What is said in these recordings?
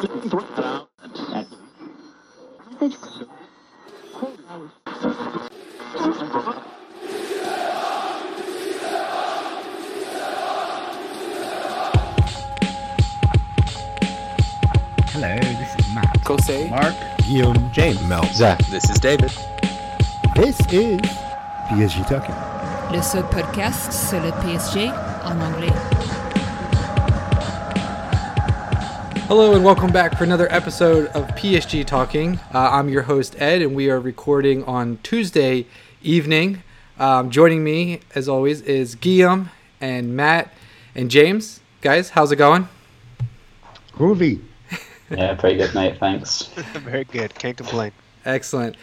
Hello, this is Matt. Kosei. Mark. Guillaume, James, Mel, Zach. This is David. This is PSG Talking. Le seul podcast sur le PSG en anglais. Hello and welcome back for another episode of PSG Talking. Uh, I'm your host Ed, and we are recording on Tuesday evening. Um, joining me, as always, is Guillaume and Matt and James. Guys, how's it going? Groovy. Yeah, pretty good, mate. Thanks. Very good. Can't complain. Excellent.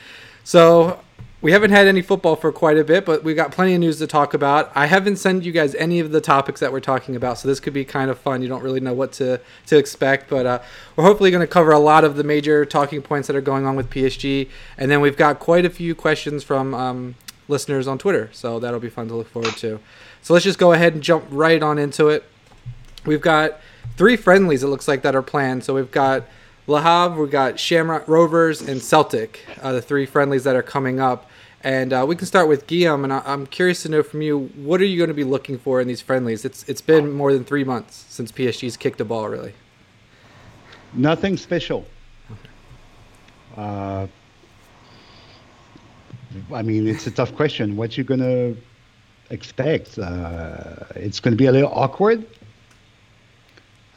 So we haven't had any football for quite a bit, but we've got plenty of news to talk about. I haven't sent you guys any of the topics that we're talking about, so this could be kind of fun. You don't really know what to to expect, but uh, we're hopefully going to cover a lot of the major talking points that are going on with PSG, and then we've got quite a few questions from um, listeners on Twitter, so that'll be fun to look forward to. So let's just go ahead and jump right on into it. We've got three friendlies it looks like that are planned. So we've got Le Havre, we've got Shamrock Rovers, and Celtic, uh, the three friendlies that are coming up. And uh, we can start with Guillaume, and I- I'm curious to know from you, what are you going to be looking for in these friendlies? It's it's been more than three months since PSG's kicked a ball, really. Nothing special. Uh, I mean, it's a tough question. What you're gonna expect? Uh, it's gonna be a little awkward.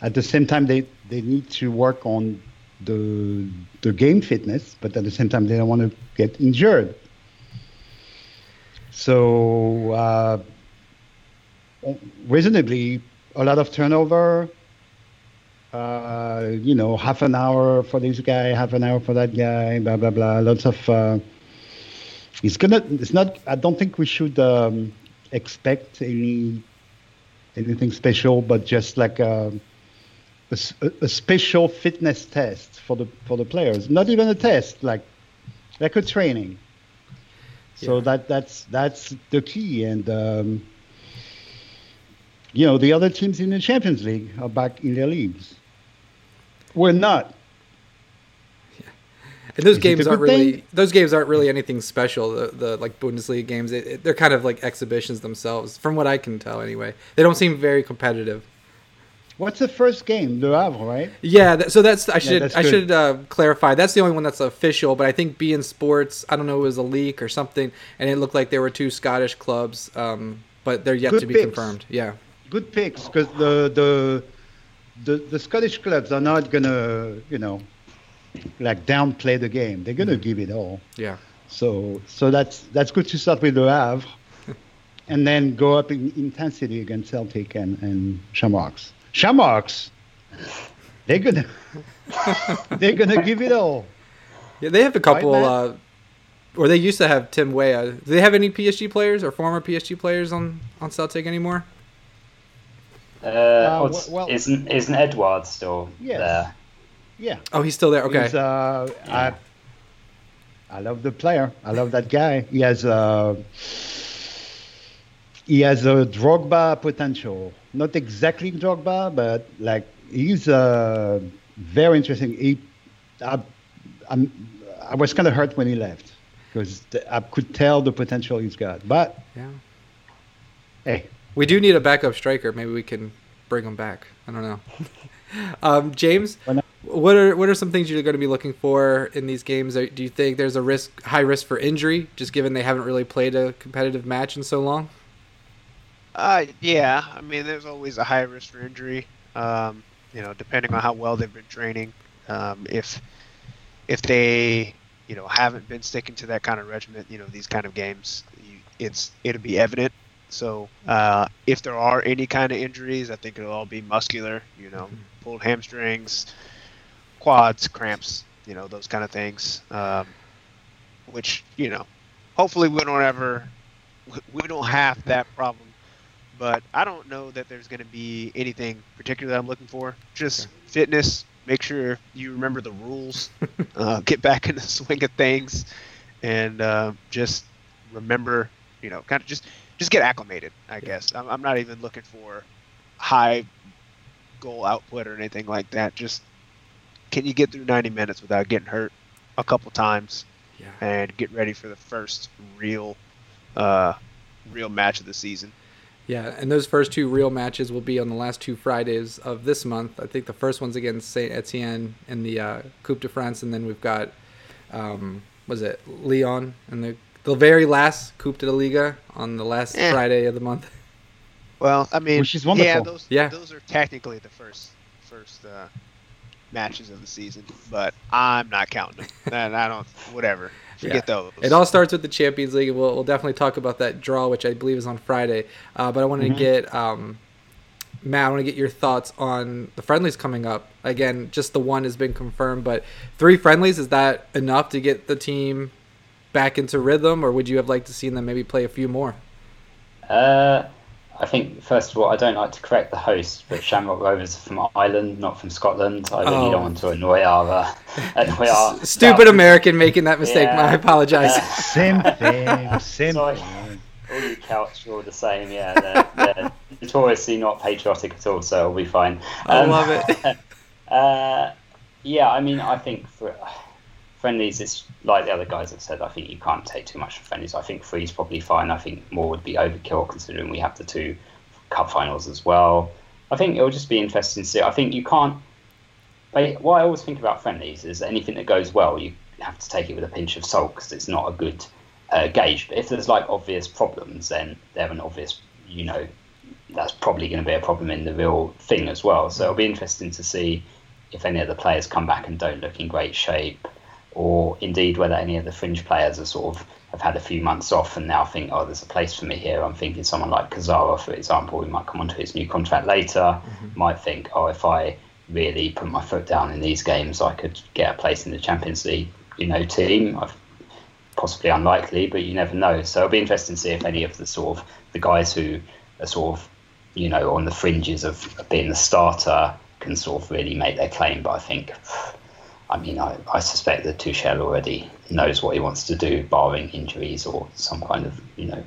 At the same time, they, they need to work on the the game fitness, but at the same time, they don't want to get injured. So uh, reasonably, a lot of turnover. Uh, you know, half an hour for this guy, half an hour for that guy, blah blah blah. Lots of. Uh, it's gonna. It's not. I don't think we should um, expect any anything special, but just like a, a special fitness test for the for the players. Not even a test, like like a training. So Yeah. that that's that's the key, and um, you know the other teams in the Champions League are back in their leagues. We're not. And those Is games aren't really thing? those games aren't really anything special. The, the like Bundesliga games, it, it- they're kind of like exhibitions themselves, from what I can tell. Anyway, they don't seem very competitive. What's the first game? Le Havre, right? Yeah, that, so that's I should that's I should uh, clarify. That's the only one that's official, but I think beIN Sports, I don't know, it was a leak or something, and it looked like there were two Scottish clubs, um, but they're yet Good to be picks. confirmed. Yeah, Good picks, because the, the the the Scottish clubs are not gonna, you know, like downplay the game. They're gonna give it all. yeah, So so that's that's good to start with Le Havre, and then go up in intensity against Celtic and and Shamrocks. Shamrocks, they're gonna they're gonna give it all. yeah. They have a couple, Matt? uh, or they used to have Tim Weah. Do they have any PSG players or former PSG players on on Celtic anymore? Uh, what's- well- isn't isn't Edouard still Yes. there? Yeah. Oh, he's still there. Okay, He's, uh, I, I love the player. I love that guy. He has uh, he has a Drogba potential. Not exactly Drogba, but like he's uh, very interesting. He, I, I'm, I was kind of hurt when he left because I could tell the potential he's got. But yeah. hey, We do need a backup striker. Maybe we can bring him back. I don't know. um, James, what are what are some things you're going to be looking for in these games? Do you think there's a risk, high risk for injury, just given they haven't really played a competitive match in so long? Uh, yeah. I mean, there's always a high risk for injury. Um, you know, depending on how well they've been training. Um, if if they you know haven't been sticking to that kind of regiment, you know, these kind of games, you, it's it'll be evident. So uh, if there are any kind of injuries, I think it'll all be muscular. You know, pulled hamstrings, quads, cramps. You know, those kind of things. Um, which you know, hopefully we don't ever we don't have that problem. But I don't know that there's going to be anything particular that I'm looking for. Just fitness. Make sure you remember the rules. uh, get back in the swing of things, and uh, just remember, you know, kind of just just get acclimated. I guess I'm, I'm not even looking for high goal output or anything like that. Just can you get through 90 minutes without getting hurt a couple times Yeah. and get ready for the first real, uh, real match of the season? Yeah, and those first two real matches will be on the last two Fridays of this month. I think the first one's against Saint Etienne in the uh, Coupe de France, and then we've got, um, was it Lyon and the the very last Coupe de la Liga on the last Eh. Friday of the month. Well, I mean, Which is Yeah, those Yeah. those are technically the first first uh, matches of the season, but I'm not counting them. and I don't. Whatever. Forget those. It all starts with the Champions League, we'll, we'll definitely talk about that draw, which I believe is on Friday. Uh, but I wanted Mhm. to get um, Matt. I want to get your thoughts on the friendlies coming up. Again, just the one has been confirmed, but three friendlies is that enough to get the team back into rhythm, or would you have liked to seen them maybe play a few more? Uh, I think first of all, I don't like to correct the host, but Shamrock Rovers are from Ireland, not from Scotland. I really Oh. don't want to annoy our uh, annoy our S- Stupid American making that mistake. Yeah. I apologize. Uh, Same thing. Same Sorry. thing. all you Celts are all the same. Yeah, they're, they're notoriously not patriotic at all, so it'll be fine. I love it. Uh, yeah, I mean, I think for friendlies, it's like the other guys have said. I think you can't take too much from friendlies. I think three is probably fine. I think more would be overkill considering we have the two cup finals as well. I think it'll just be interesting to see. I think you can't. What I always think about friendlies is anything that goes well, you have to take it with a pinch of salt because it's not a good uh, gauge. But if there's like obvious problems, then they're an obvious, you know, that's probably going to be a problem in the real thing as well. So it'll be interesting to see if any of the players come back and don't look in great shape, or indeed whether any of the fringe players are sort of have had a few months off and now think, oh, there's a place for me here. I'm thinking someone like Kurzawa, for example, who might come onto his new contract later, mm-hmm. might think, oh, if I really put my foot down in these games, I could get a place in the Champions League, you know, team. I've, possibly unlikely, but you never know. So it'll be interesting to see if any of the sort of the guys who are sort of, you know, on the fringes of being the starter can sort of really make their claim. But I think, I mean, I, I suspect that Tuchel already knows what he wants to do, barring injuries or some kind of, you know,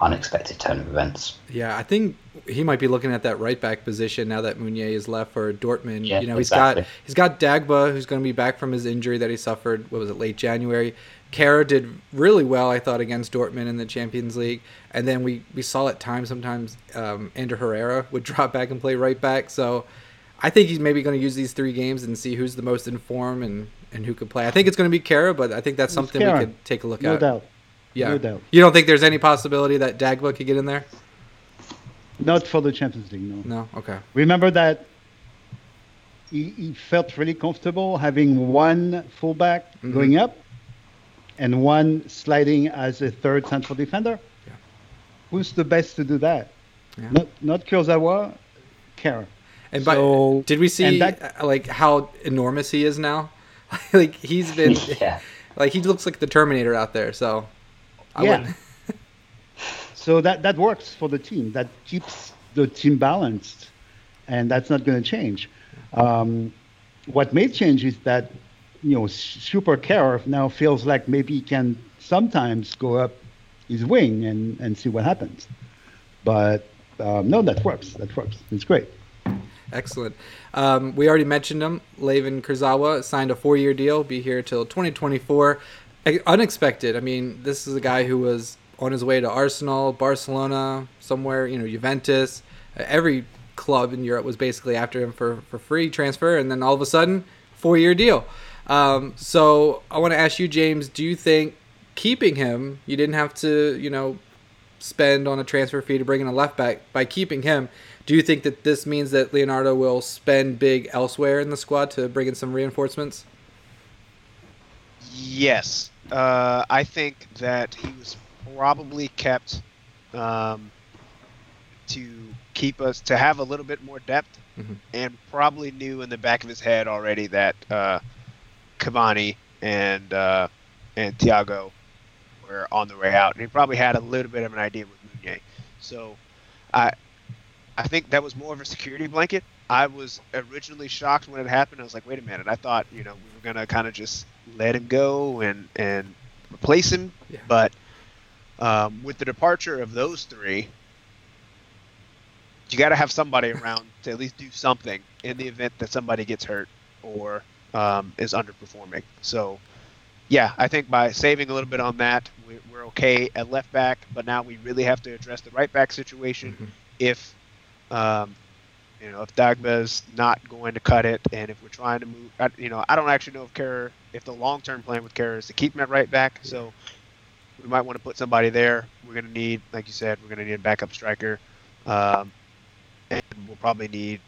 unexpected turn of events. Yeah, I think he might be looking at that right back position now that Meunier is left for Dortmund. Yeah, you know, he's exactly. got he's got Dagba who's going to be back from his injury that he suffered. What was it, late January? Kehrer did really well, I thought, against Dortmund in the Champions League. And then we, we saw at times sometimes um, Ander Herrera would drop back and play right back. So I think he's maybe going to use these three games and see who's the most informed and, and who could play. I think it's going to be Kehrer, but I think that's something we could take a look No at. No doubt. Yeah. No doubt. You don't think there's any possibility that Dagba could get in there? Not for the Champions League, no. No. Okay. Remember that he, he felt really comfortable having one fullback Mhm. going up and one sliding as a third central defender. Yeah. Who's the best to do that? Yeah. Not not Kurzawa, Kehrer. And by, So- did we see that- uh, like how enormous he is now? like he's been yeah. like he looks like the Terminator out there. So I Yeah. So that that works for the team. That keeps the team balanced, and that's not going to change. Um, what may change is that you know Super Care now feels like maybe he can sometimes go up his wing and and see what happens. But um, no, that works. That works. It's great. Excellent. Um, we already mentioned him. Layvin Kurzawa signed a four-year deal, be here till 2024. Uh, Unexpected. I mean, this is a guy who was on his way to Arsenal, Barcelona, somewhere, you know, Juventus. Every club in Europe was basically after him for, for free transfer, and then all of a sudden, four-year deal. Um, so I want to ask you, James, do you think keeping him, you didn't have to, you know, spend on a transfer fee to bring in a left back by keeping him. Do you think that this means that Leonardo will spend big elsewhere in the squad to bring in some reinforcements? Yes, uh, I think that he was probably kept um, to keep us to have a little bit more depth, Mhm. and probably knew in the back of his head already that uh, Cavani and uh, and Thiago were on the way out, and he probably had a little bit of an idea with Meunier. So, I I think that was more of a security blanket. I was originally shocked when it happened. I was like, wait a minute. I thought, you know, we were gonna kind of just let him go and and replace him. Yeah. But um, with the departure of those three, you got to have somebody around to at least do something in the event that somebody gets hurt or um, is underperforming. So, yeah, I think by saving a little bit on that, we- we're okay at left back. But now we really have to address the right back situation. Mhm. If um, you know, if Dagba's not going to cut it, and if we're trying to move, I, you know, I don't actually know if Kehrer, if the long-term plan with Kehrer is to keep him at right back. So we might want to put somebody there. We're going to need, like you said, we're going to need a backup striker, um, and we'll probably need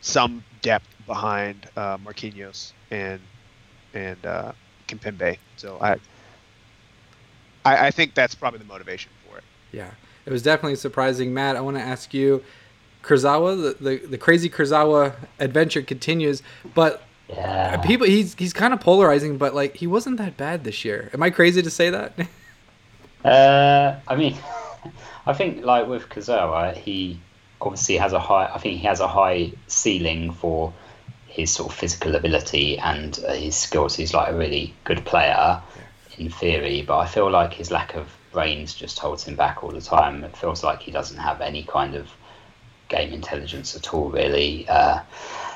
some depth behind uh, Marquinhos and and uh, Kimpembe. So I, I I think that's probably the motivation for it. Yeah, it was definitely surprising. Matt, I want to ask you, Kurzawa, the, the, the crazy Kurzawa adventure continues, but Yeah. people he's he's kind of polarizing, but like he wasn't that bad this year. Am I crazy to say that? Uh, I mean, I think like with Kurzawa, he obviously has a high. I think he has a high ceiling for his sort of physical ability and uh, his skills. He's like a really good player in theory, but I feel like his lack of brains just holds him back all the time. It feels like he doesn't have any kind of game intelligence at all, really. Uh,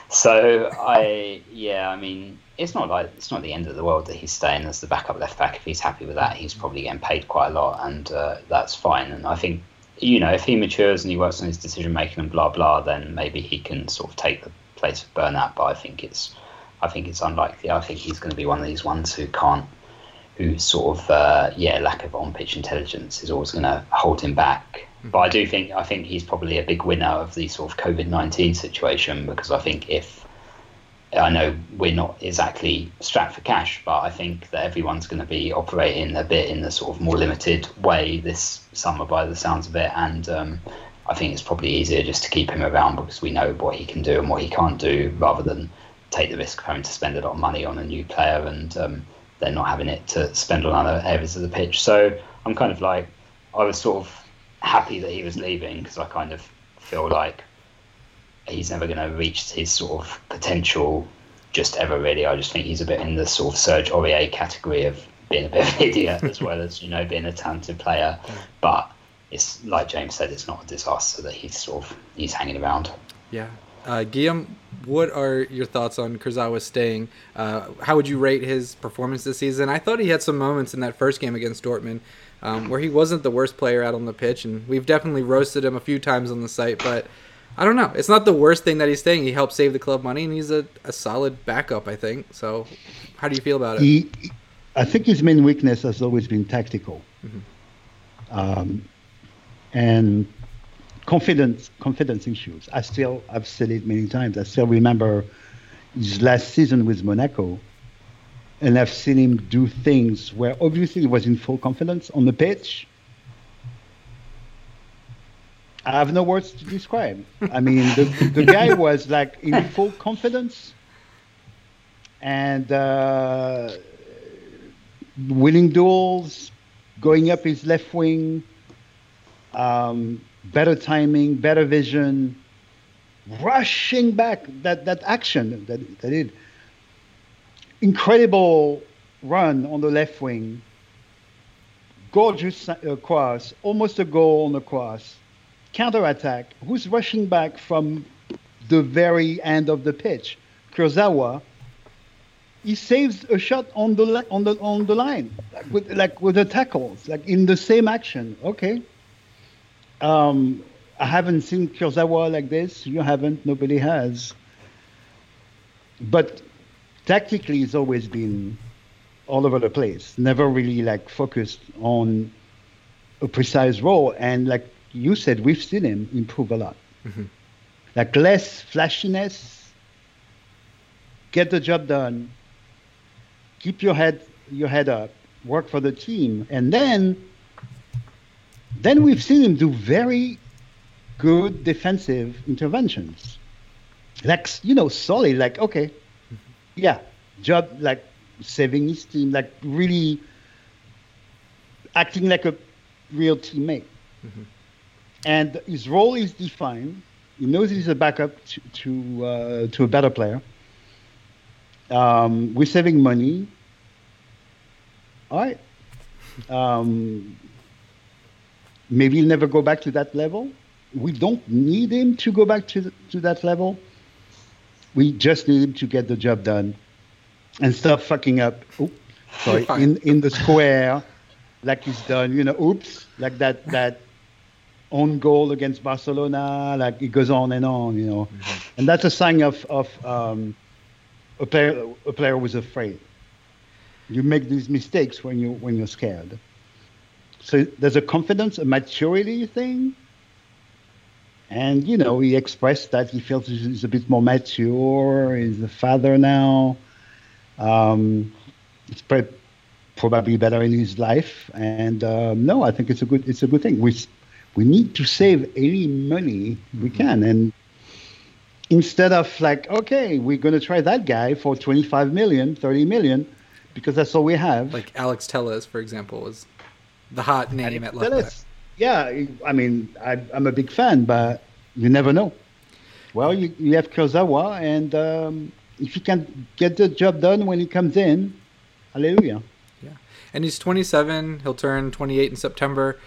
so I, yeah, I mean, it's not like it's not the end of the world that he's staying as the backup left back. If he's happy with that, he's probably getting paid quite a lot, and uh, that's fine. And I think, you know, if he matures and he works on his decision making and blah blah, then maybe he can sort of take the place of Bernat. But I think it's, I think it's unlikely. I think he's going to be one of these ones who can't, who sort of, uh, yeah, lack of on pitch intelligence is always going to hold him back. But I do think I think he's probably a big winner of the sort of COVID nineteen situation because I think if I know we're not exactly strapped for cash, but I think that everyone's going to be operating a bit in the sort of more limited way this summer by the sounds of it. And um, I think it's probably easier just to keep him around because we know what he can do and what he can't do rather than take the risk of having to spend a lot of money on a new player and um, then not having it to spend on other areas of the pitch. So I'm kind of like, I was sort of happy that he was leaving because I kind of feel like he's never going to reach his sort of potential just ever really. I just think he's a bit in the sort of Serge Aurier category of being a bit of an idiot as well as you know being a talented player. But it's like James said, it's not a disaster that he's sort of he's hanging around. yeah. Uh, Guillaume, what are your thoughts on Kurzawa staying? Uh, how would you rate his performance this season? I thought he had some moments in that first game against Dortmund um, where he wasn't the worst player out on the pitch, and we've definitely roasted him a few times on the site, but I don't know. It's not the worst thing that he's staying. He helped save the club money, and he's a, a solid backup, I think. So, how do you feel about it? He, I think his main weakness has always been tactical, um, and confidence confidence issues. I still I've said it many times. I still remember his last season with Monaco, and I've seen him do things where obviously he was in full confidence on the pitch. I have no words to describe. I mean, the, the guy was like in full confidence and uh, winning duels, going up his left wing, um, better timing, better vision, rushing back that, that action that, that did. Incredible run on the left wing, gorgeous uh, cross, almost a goal on the cross, counter attack. Who's rushing back from the very end of the pitch? Kurzawa he saves a shot on the on the on the line, like with like with the tackles, like in the same action. Okay. Um, I haven't seen Kurzawa like this. You haven't. Nobody has. But tactically, he's always been all over the place. Never really like focused on a precise role. And like you said, we've seen him improve a lot. Like less flashiness. Get the job done keep your head your head up, work for the team, and then then we've seen him do very good defensive interventions, like you know, solid. Like okay, yeah, job like saving his team, like really acting like a real teammate. And his role is defined. He knows he's a backup to to, uh, to a better player. Um, we're saving money. All right. Um, maybe he'll never go back to that level. We don't need him to go back to, the, to that level. We just need him to get the job done and stop fucking up. Oh, sorry, in in the square, like he's done. You know, oops, like that that own goal against Barcelona. Like it goes on and on. You know, and that's a sign of of um, a player a player who's afraid. You make these mistakes when you when you're scared. So there's a confidence, a maturity thing. And you know, he expressed that he feels he's a bit more mature. He's a father now. Um, it's pre- probably better in his life. And um, no, I think it's a good it's a good thing. We we need to save any money we can, and instead of like, okay, we're gonna try that guy for 25 million, 30 million, because that's all we have. Like Alex Tellez, for example, was the hot name at left back. Yeah, I mean, I, I'm a big fan, but you never know. Well, you, you have Kurzawa, and um, if he can get the job done when he comes in, hallelujah. Yeah, and he's 27. He'll turn 28 in September.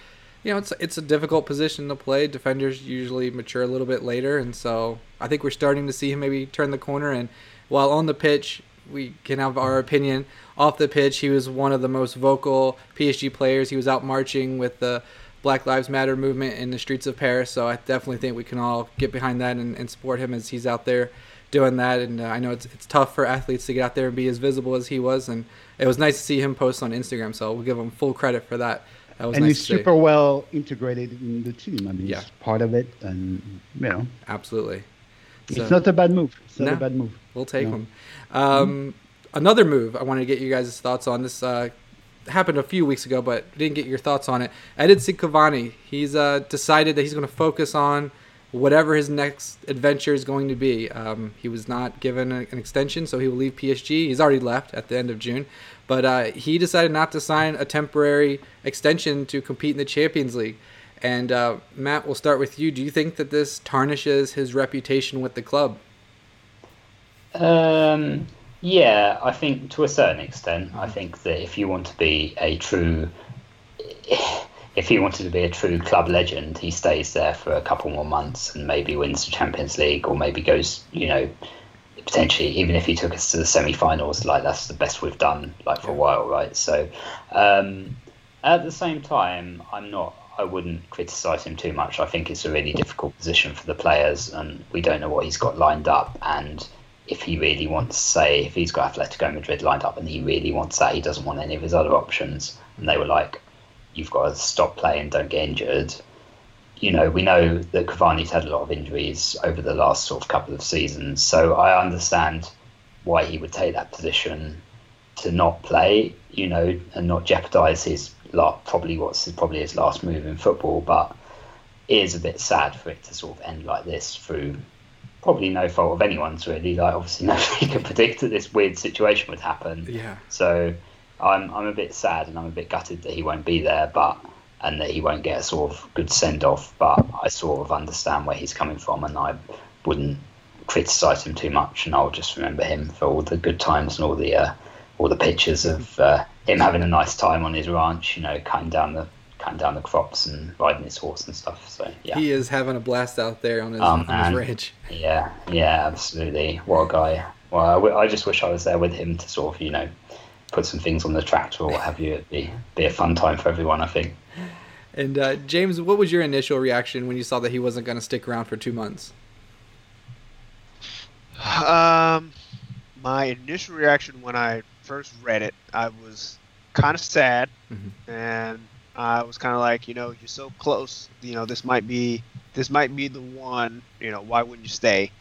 You know, it's it's a difficult position to play. Defenders usually mature a little bit later, and so I think we're starting to see him maybe turn the corner. And while on the pitch, we can have our opinion. Off the pitch, he was one of the most vocal PSG players. He was out marching with the Black Lives Matter movement in the streets of Paris. So I definitely think we can all get behind that and, and support him as he's out there doing that. And uh, I know it's it's tough for athletes to get out there and be as visible as he was. And it was nice to see him post on Instagram. So we'll give him full credit for that. That was And nice he's see. super well integrated in the team. I mean, Yeah. he's part of it, and you know, Absolutely. It's not a bad move. It's not No. a bad move. We'll take No. them. Um, Another move I wanted to get you guys' thoughts on. This uh, happened a few weeks ago, but didn't get your thoughts on it. Edinson Cavani. He's uh, decided that he's going to focus on whatever his next adventure is going to be. Um, he was not given an extension, so he will leave PSG. He's already left at the end of June, but uh, he decided not to sign a temporary extension to compete in the Champions League. And uh, Matt, we'll start with you. Do you think that this tarnishes his reputation with the club? Um, yeah, I think to a certain extent, I think that if you want to be a true, if he wanted to be a true club legend, he stays there for a couple more months and maybe wins the Champions League or maybe goes, you know, potentially even if he took us to the semi-finals, like that's the best we've done like for a while, right? So, um, at the same time, I'm not. I wouldn't criticise him too much. I think it's a really difficult position for the players, and we don't know what he's got lined up. And if he really wants, say, if he's got Atletico Madrid lined up and he really wants that, he doesn't want any of his other options. And they were like, "You've got to stop playing, don't get injured." You know, we know that Cavani's had a lot of injuries over the last sort of couple of seasons, so I understand why he would take that position to not play, you know, and not jeopardise his la probably what's probably his last move in football. But it is a bit sad for it to sort of end like this through probably no fault of anyone's really. Like obviously nobody could predict that this weird situation would happen. Yeah. So I'm I'm a bit sad and I'm a bit gutted that he won't be there, but and that he won't get a sort of good send off. But I sort of understand where he's coming from, and I wouldn't criticise him too much, and I'll just remember him for all the good times and all the uh, all the pictures of uh, him having a nice time on his ranch, you know, cutting down the cutting down the crops and riding his horse and stuff. So yeah. He is having a blast out there on his, Oh, on his ranch. Yeah, yeah, absolutely. What a guy. Well, I, w- I just wish I was there with him to sort of, you know, put some things on the tractor or what have you. It'd be, be a fun time for everyone, I think. And uh, James, what was your initial reaction when you saw that he wasn't going to stick around for two months? Um, my initial reaction when I first read it, I was kind of sad, Mhm. and I was kind of like, you know, you're so close. You know, this might be this might be the one. You know, why wouldn't you stay?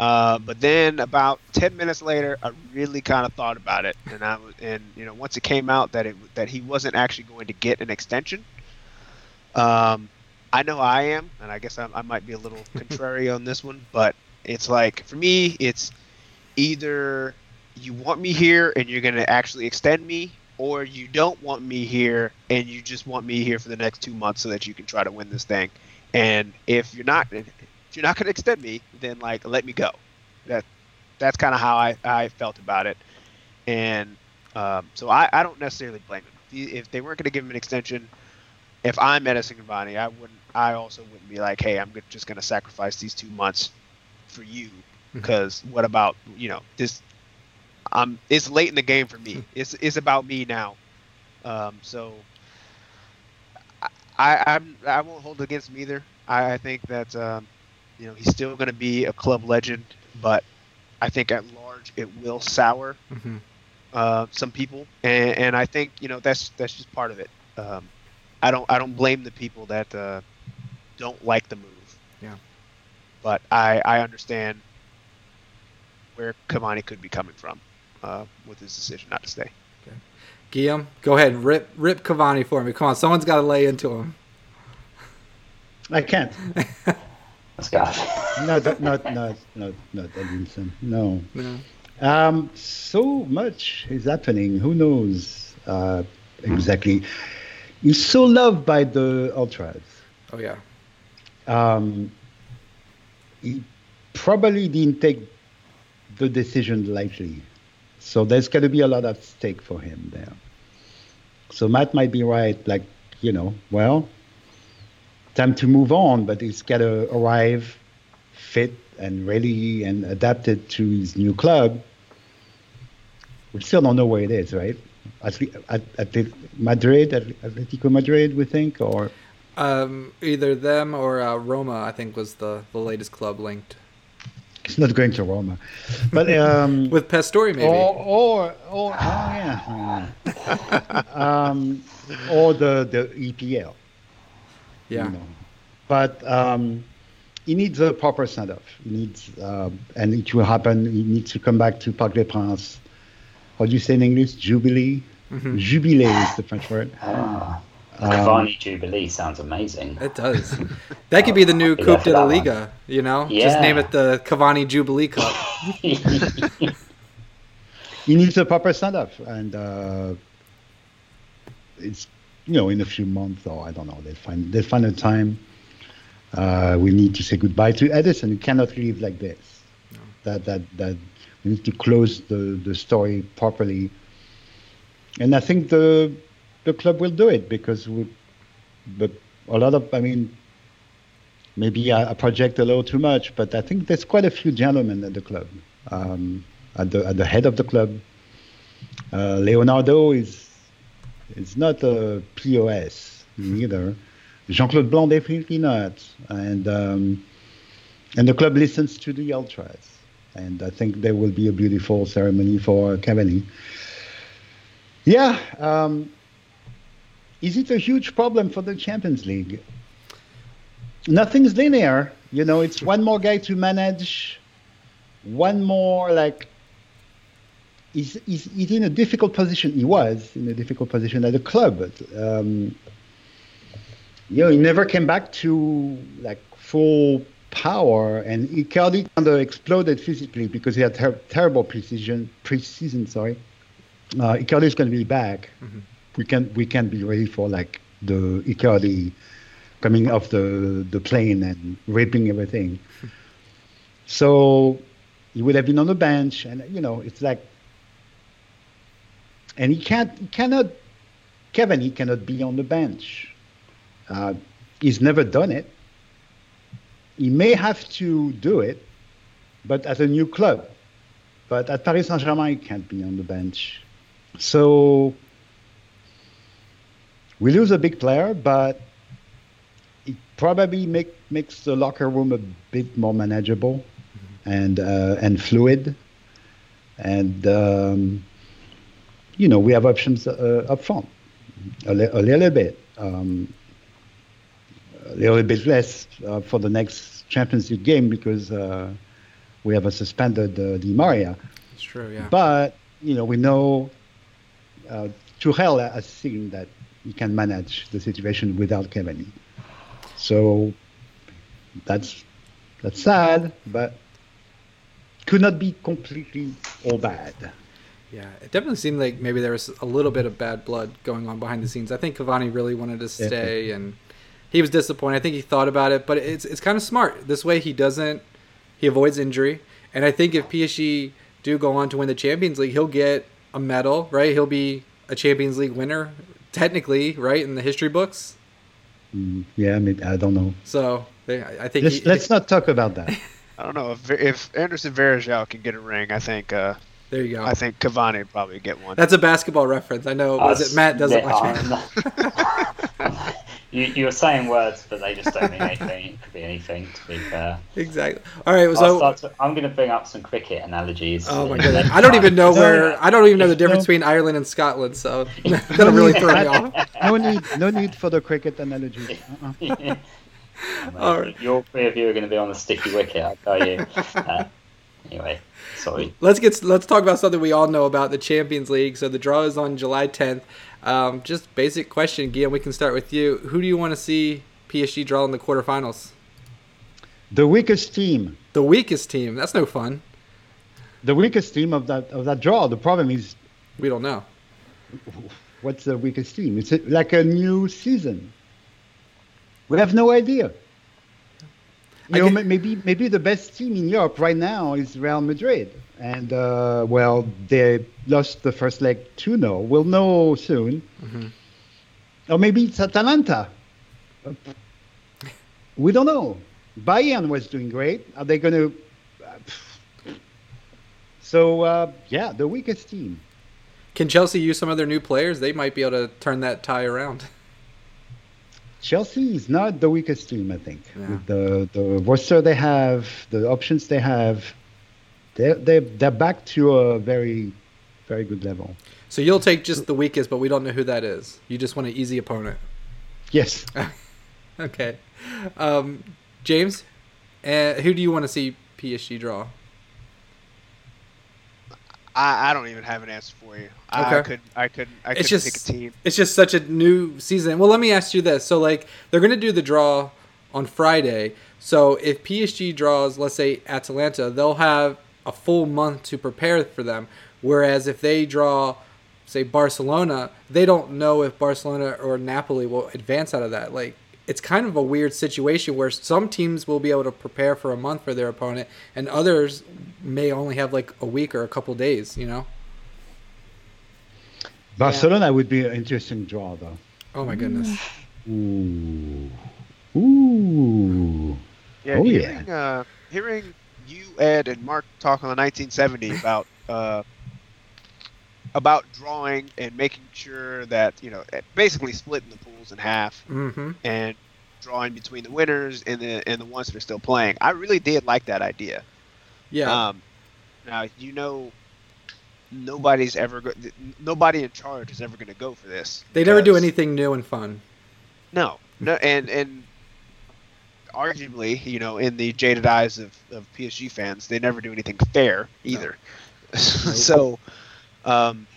Uh, but then about ten minutes later, I really kind of thought about it, and I was, and you know, once it came out that it that he wasn't actually going to get an extension, um, I know I am, and I guess I, I might be a little contrary on this one, but it's like for me, it's either you want me here and you're going to actually extend me, or you don't want me here and you just want me here for the next two months so that you can try to win this thing. And if you're not, if you're not going to extend me, then like let me go. That that's kind of how I, I felt about it. And um, so I, I don't necessarily blame him. If, they weren't going to give him an extension, if I'm Edinson Cavani, I wouldn't. I also wouldn't be like, hey, I'm just going to sacrifice these two months for you because what about you know this? Um, it's late in the game for me. It's it's about me now. Um, so I I'm I won't hold against him either. I, I think that um, you know he's still going to be a club legend, but I think at large it will sour hmm uh, some people, and, and I think you know that's that's just part of it. Um, I don't I don't blame the people that uh, don't like the move. Yeah. But I I understand where Cavani could be coming from uh, with his decision not to stay. Guillaume, go ahead, and rip rip Cavani for me. Come on, someone's got to lay into him. I can't. Let's go. Not, not, not, not, not Edinson. No. No. Um, so much is happening. Who knows uh, exactly? He's so loved by the ultras. Oh yeah. Um, he probably didn't take the decision lightly. So there's going to be a lot at stake for him there. So Matt might be right. Like, you know, well, time to move on, but he's got to arrive fit and ready and adapted to his new club. We still don't know where it is, right? At, at, at the Madrid, at Atletico Madrid, we think, or Um, either them or uh, Roma, I think, was the the latest club linked he's not going to Roma. But um, with Pastore, maybe. Or, or, or, oh yeah, um, or the the EPL. yeah. You know. But um, he needs a proper send-off. He needs, uh, and it will happen. He needs to come back to Parc des Princes. How do you say in English? Jubilee. Mhm. Jubilé is the French word. Ah, Um, Jubilee sounds amazing. It does. That could be the new I'll Coupe de la that one. Liga. You know, just name it the Cavani Jubilee Cup. he needs a proper send-off, and uh, it's you know in a few months or I don't know they'll find they'll find a time. Uh, we need to say goodbye to Edinson. We cannot leave like this. That that that we need to close the the story properly. And I think the the club will do it because we, but a lot of I mean. Maybe I, project a little too much, but I think there's quite a few gentlemen at the club um, at the at the head of the club. Uh, Leonardo is is not a POS neither. Jean-Claude Blanc definitely not, and um, and the club listens to the ultras, and I think there will be a beautiful ceremony for Cavani. Yeah, um, is it a huge problem for the Champions League? Nothing's linear, you know. It's one more guy to manage one more like he's, he's, he's in a difficult position. He was in a difficult position at the club, um, you know he never came back to like full power, and Icardi kind of exploded physically because he had ter- terrible precision preseason. Sorry, uh, Icardi is going to be back. We can we can be ready for like the Icardi coming off the the plane and raping everything. So he would have been on the bench, and you know, it's like, and he can't, he cannot, Kevin, he cannot be on the bench. Uh, he's never done it. He may have to do it, but at a new club. But at Paris Saint Germain, he can't be on the bench. So we lose a big player, but it probably make, makes the locker room a bit more manageable and uh, and fluid, and um, you know we have options uh, up front, a, li- a little bit, um, a little bit less uh, for the next Champions League game because uh, we have a suspended uh, Di Maria. It's true, yeah. But you know we know uh, Tuchel has seen that he can manage the situation without Cavani, so that's that's sad, but could not be completely all bad. Yeah, it definitely seemed like maybe there was a little bit of bad blood going on behind the scenes. I think Cavani really wanted to Yeah. stay, and he was disappointed. I think he thought about it, but it's it's kind of smart. This way, he doesn't he avoids injury, and I think if PSG do go on to win the Champions League, he'll get a medal, right? He'll be a Champions League winner, technically, right in the history books. Mm, yeah, I, mean, I don't know. So I I think Let's he, let's not talk about that. I don't know if if Anderson Varejao can get a ring. I think uh, There you go. I think Cavani would probably get one. That's a basketball reference. I know. Was Us- it Matt doesn't watch it? you, you were saying words, but they just don't mean anything. It could be anything, to be fair. Exactly. All right. I'll So. start to- I'm going to bring up some cricket analogies. Oh my in goodness! I don't even know where. I don't even know the no. difference between Ireland and Scotland, so that'll really throw me off. No need, no need for the cricket analogy. Uh-uh. All right. Your three of you are going to be on the sticky wicket, I tell you. Uh, anyway, sorry. Let's get let's talk about something we all know about the Champions League. So the draw is on July 10th. Um, just basic question, Guillaume. We can start with you. Who do you want to see PSG draw in the quarterfinals? The weakest team, The weakest team. That's no fun. the weakest team of that of that draw. The problem is, We don't know. what's the weakest team? It's like a new season. We have no idea. You know, maybe maybe the best team in Europe right now is Real Madrid, and uh, well, they lost the first leg 2-0. We'll know soon. Mhm. Or maybe it's Atalanta. We don't know. Bayern was doing great. Are they going to? So uh, yeah, the weakest team. Can Chelsea use some of their new players? They might be able to turn that tie around. Chelsea is not the weakest team, I think. Yeah. With the the roster they have, the options they have, they're they they're back to a very very good level. So you'll take just the weakest, but we don't know who that is. You just want an easy opponent. Yes, Okay. Um, James, uh, who do you want to see PSG draw? I, I don't even have an answer for you. I, I could I could I It's could just- pick a team. It's just such a new season. Well, let me ask you this. So, like, they're going to do the draw on Friday. So, if PSG draws, let's say, Atalanta, they'll have a full month to prepare for them. Whereas if they draw, say, Barcelona, they don't know if Barcelona or Napoli will advance out of that. Like, it's kind of a weird situation where some teams will be able to prepare for a month for their opponent, and others may only have like a week or a couple days, you know? Barcelona would be an interesting draw though. Oh my goodness. Ooh, ooh. Yeah, Oh, yeah. Uh, hearing you, Ed, and Mark talk on the 1970 about uh, about drawing and making sure that you know, basically splitting the pools in half Mm-hmm. and drawing between the winners and the and the ones that are still playing. I really did like that idea. Yeah. Um, now you know, nobody's ever go- nobody in charge is ever going to go for this. They never do anything new and fun. No, no, and and arguably, you know, in the jaded eyes of, of PSG fans, they never do anything fair either. so, um,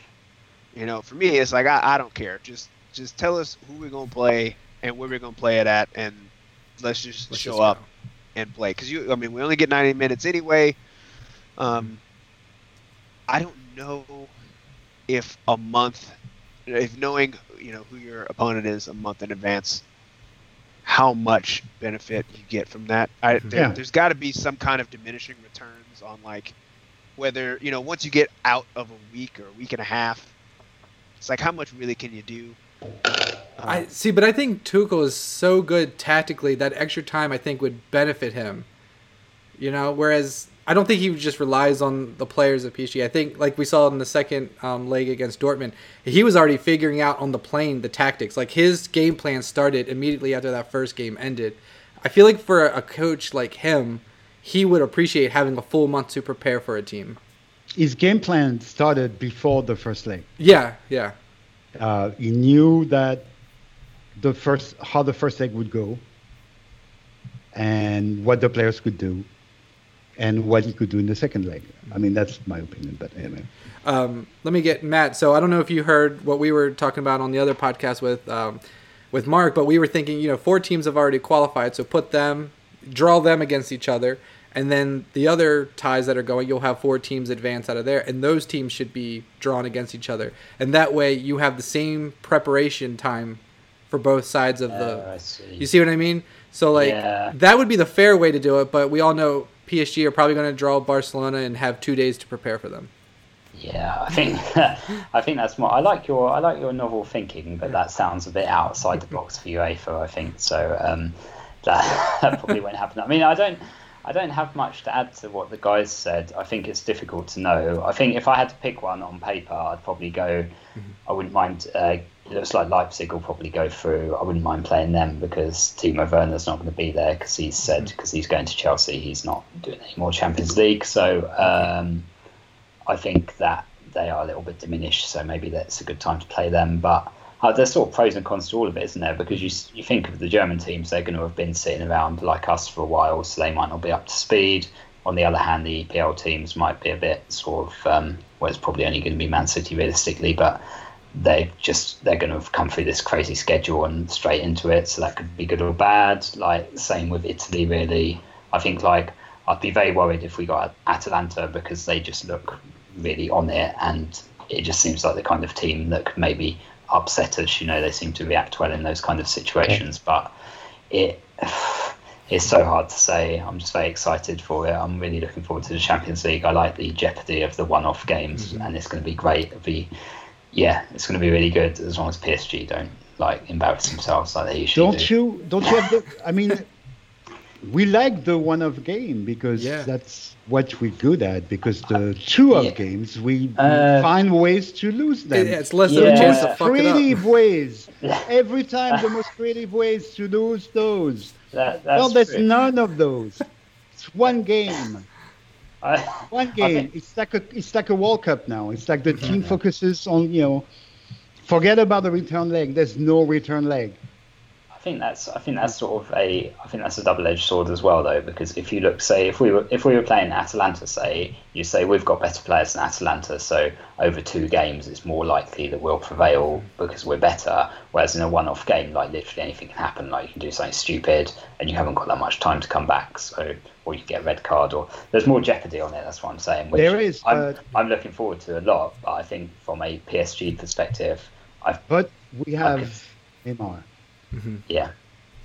you know, for me, it's like I, I don't care. Just just tell us who we're gonna play and where we're gonna play it at, and let's just Let's show just up and play. Because you, I mean, we only get 90 minutes anyway. Um, I don't know if a month, if knowing you know who your opponent is a month in advance, how much benefit you get from that. I, there, Yeah. There's got to be some kind of diminishing returns on like whether you know once you get out of a week or a week and a half, it's like how much really can you do? I Um, see, but I think Tuchel is so good tactically that extra time I think would benefit him. You know, whereas I don't think he just relies on the players of PSG. I think, like we saw in the second um, leg against Dortmund, he was already figuring out on the plane the tactics. Like his game plan started immediately after that first game ended. I feel like for a coach like him, he would appreciate having a full month to prepare for a team. His game plan started before the first leg. Yeah, yeah. Uh, he knew that the first how the first leg would go, and what the players could do, and what he could do in the second leg. I mean, that's my opinion, but anyway. um, let me get Matt. So I don't know if you heard what we were talking about on the other podcast with um, with Mark, but we were thinking, you know, four teams have already qualified, so put them, draw them against each other, and then the other ties that are going, you'll have four teams advance out of there, and those teams should be drawn against each other, and that way you have the same preparation time for both sides of the. Uh, I see. You see what I mean? So like Yeah. that would be the fair way to do it, but we all know PSG are probably going to draw Barcelona and have two days to prepare for them. Yeah, I think I think that's more. I like your I like your novel thinking, but that sounds a bit outside the box for UEFA. I think so. Um, that, that probably won't happen. I mean, I don't. I don't have much to add to what the guys said. I think it's difficult to know. I think if I had to pick one on paper, I'd probably go. I wouldn't mind. Uh, it looks like Leipzig will probably go through. I wouldn't mind playing them because Timo Werner's not going to be there because he's said because he's going to Chelsea. He's not doing any more Champions League. So um, I think that they are a little bit diminished. So maybe that's a good time to play them. But uh, there's sort of pros and cons to all of it, isn't there? Because you you think of the German teams, they're going to have been sitting around like us for a while, so they might not be up to speed. On the other hand, the EPL teams might be a bit sort of um, well, it's probably only going to be Man City realistically, but they just they're going to have come through this crazy schedule and straight into it, so that could be good or bad. Like same with Italy, really. I think like I'd be very worried if we got Atalanta because they just look really on it, and it just seems like the kind of team that could maybe upset us. You know, they seem to react well in those kind of situations, but it it's so hard to say. I'm just very excited for it. I'm really looking forward to the Champions League. I like the jeopardy of the one-off games, Mm-hmm. and it's going to be great. It'll be yeah, it's going to be really good as long as PSG don't like embarrass themselves like they usually Don't do. you? Don't you have the? I mean, we like the one-off game because Yeah. that's what we're good at. Because the two-off Yeah. games, we Uh, find ways to lose them. Yeah, it's less of a chance to fuck creative ways. Every time, the most creative ways to lose those. That, that's well, there's true. none of those. It's one game. I, One game. think- It's like a it's like a World Cup now. It's like the team focuses on you know. Forget about the return leg. There's no return leg. I think that's I think that's sort of a I think that's a double edged sword as well though because if you look say if we were if we were playing Atalanta say you say we've got better players than Atalanta so over two games it's more likely that we'll prevail because we're better whereas in a one off game like literally anything can happen like you can do something stupid and you haven't got that much time to come back so or you get a red card or there's more jeopardy on it that's what I'm saying which There is, I'm, but- I'm looking forward to a lot but I think from a PSG perspective I've. But we have Neymar. yeah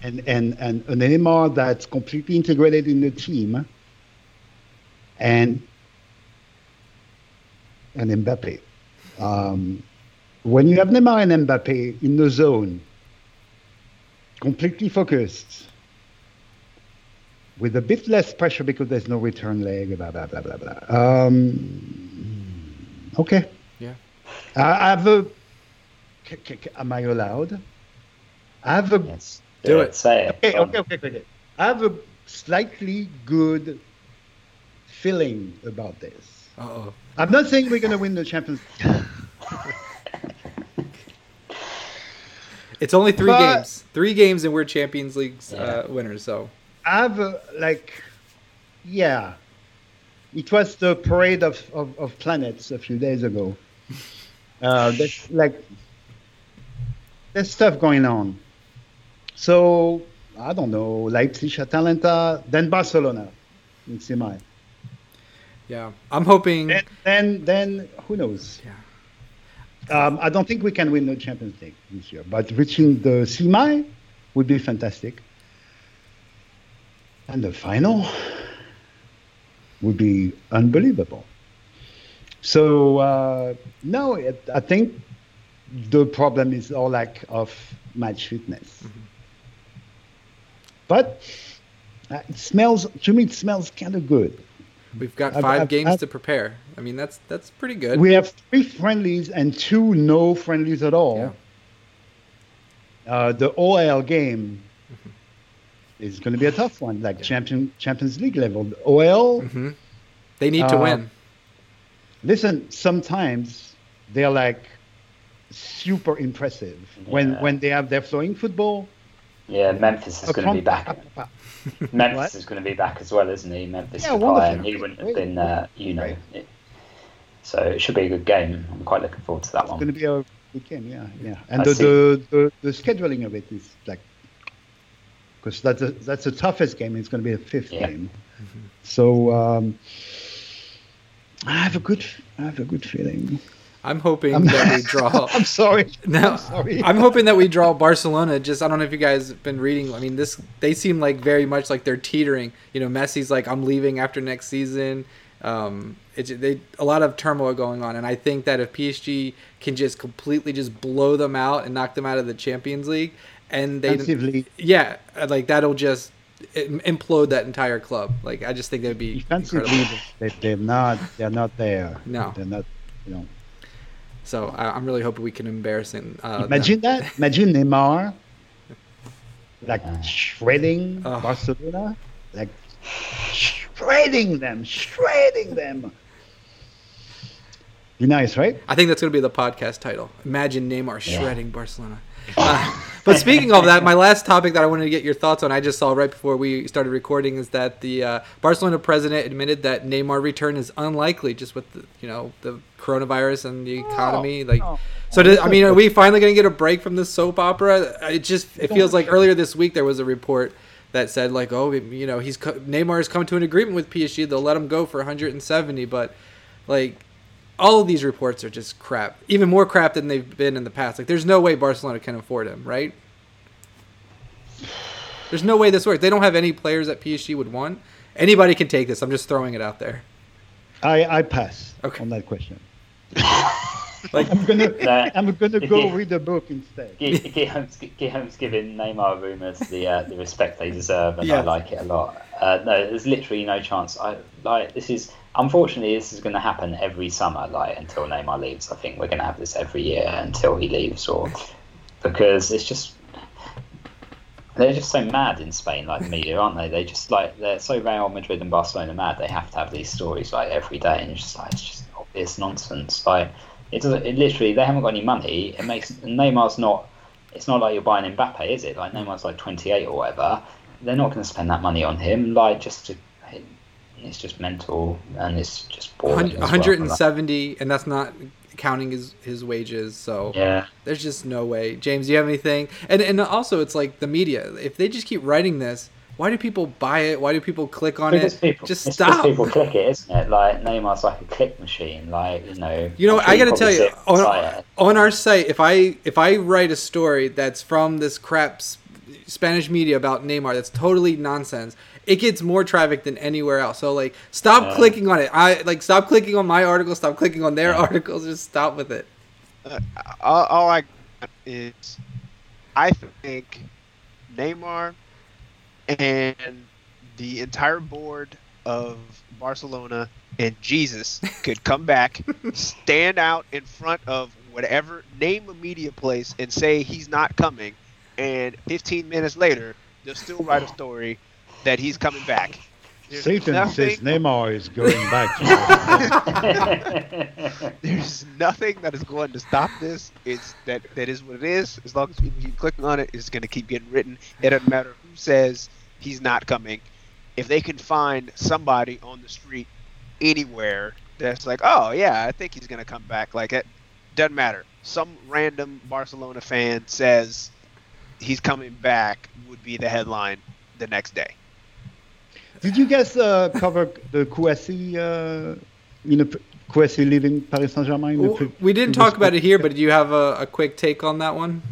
and and and an Neymar that's completely integrated in the team, and and Mbappe. Um, when you have Neymar and Mbappe in the zone, completely focused, with a bit less pressure because there's no return leg, blah blah blah blah blah. Um, okay. Yeah. I I have a. c- c- c- Am I allowed? I have a yes Do it. say it Okay, okay, okay, okay. I have a slightly good feeling about this. Uh-oh. I'm not saying we're going to win the Champions League. It's only three But- games. Three games, and we're Champions League's uh, winners. So I have like, yeah. It was the parade of, of, of planets a few days ago. Uh, there's like, there's stuff going on. So, I don't know, Leipzig, Atalanta, then Barcelona in semi. yeah, I'm hoping. Then, then, then who knows? Yeah. Um, I don't think we can win the Champions League this year, but reaching the semi would be fantastic. And the final would be unbelievable. So uh, no, it, I think the problem is our lack of match fitness. But uh, it smells to me. It smells kind of good. We've got 5 I've- games I've- to prepare. I mean, that's that's pretty good. We have three friendlies and two no friendlies at all. Uh, the OL game is going to be a tough one, like champion Champions League level. The OL, hmm They need to Uh, win. listen, sometimes they're like super impressive when Yeah. when they have their flowing football. Yeah, Memphis is going to be back. Memphis is going to be back as well, isn't he? Memphis Yeah, Depay, and he wouldn't have been, uh, you know. Great. It, so it should be a good game. I'm quite looking forward to that one. It's going to be a good game, yeah, yeah. And the, the, the the scheduling of it is like because that's a, that's the toughest game. It's going to be a fifth Yeah. game. So um, I have a good I have a good feeling. I'm hoping I'm- that we draw. I'm sorry. No, I'm sorry. I'm hoping that we draw Barcelona. Just I don't know if you guys have been reading. I mean, this they seem like very much like they're teetering. You know, Messi's like I'm leaving after next season. Um, it's they a lot of turmoil going on, and I think that if PSG can just completely just blow them out and knock them out of the Champions League, and they Defensively, yeah, like that'll just implode that entire club. Like I just think that would be Defensively, they, they're not. They're not there. No. they're not. You know. So I, I'm really hoping we can embarrass him. Uh, Imagine them. that. Imagine Neymar, like shredding Oh. Barcelona, like shredding them, shredding them. Be nice, right? I think that's going to be the podcast title. Imagine Neymar shredding Barcelona. Uh, but speaking of that, my last topic that I wanted to get your thoughts on, I just saw right before we started recording, is that the uh, Barcelona president admitted that Neymar return is unlikely, just with the you know the coronavirus and the economy. Like, no. so does, I mean, are we finally going to get a break from this soap opera? It just it feels like earlier this week there was a report that said like, oh, you know, he's Neymar has come to an agreement with PSG. They'll let him go for 170, but like all of these reports are just crap. Even more crap than they've been in the past. Like, there's no way Barcelona can afford him, right? There's no way this works. They don't have any players that PSG would want. Anybody can take this. I'm just throwing it out there. I I pass Okay. on that question. Like, I'm gonna Nah. I'm gonna go Yeah. read a book instead. Gu- Guillaume's, Guillaume's giving Neymar rumours the uh, the respect they deserve, and Yeah. I like it a lot. Uh, no, there's literally no chance. I like this is unfortunately this is going to happen every summer, like until Neymar leaves. I think we're going to have this every year until he leaves, or because it's just they're just so mad in Spain, like the media, aren't they? They just like they're so Real Madrid and Barcelona mad. They have to have these stories like every day, and it's just like it's just obvious nonsense. Like it doesn't. It literally they haven't got any money. It makes Neymar's not. It's not like you're buying Mbappe, is it? Like Neymar's like 28 or whatever. They're not going to spend that money on him. Like just to. It's just mental, and it's just boring. as well. 170, and that's not counting his his wages. So Yeah. there's just no way. James, do you have anything? And and also, it's like the media. If they just keep writing this, why do people buy it? Why do people click on Because it? people, just stop. Because people click it, isn't it? Like Neymar's like a click machine. Like you know. You know, sure I got to tell you on the on, our site, if I if I write a story that's from this crap Spanish media about Neymar, that's totally nonsense. It gets more traffic than anywhere else. So like, stop Yeah. clicking on it. I like stop clicking on my article. Stop clicking on their articles. Just stop with it. Uh, all, all I got is, I think Neymar and the entire board of Barcelona and Jesus could come back, stand out in front of whatever, name a media place, and say he's not coming, and 15 minutes later they'll still write a story that he's coming back. There's Satan nothing- says Neymar is going back. There's nothing that is going to stop this. It's that that is what it is. As long as people keep clicking on it, it's going to keep getting written. It doesn't matter who says he's not coming. If they can find somebody on the street anywhere that's like, oh yeah, I think he's going to come back. Like it doesn't matter. Some random Barcelona fan says he's coming back would be the headline the next day. Did you guys uh, cover the Kouassi, uh, you know, Kouassi leaving Paris Saint Germain? We didn't talk about it here, but do you have a, a quick take on that one?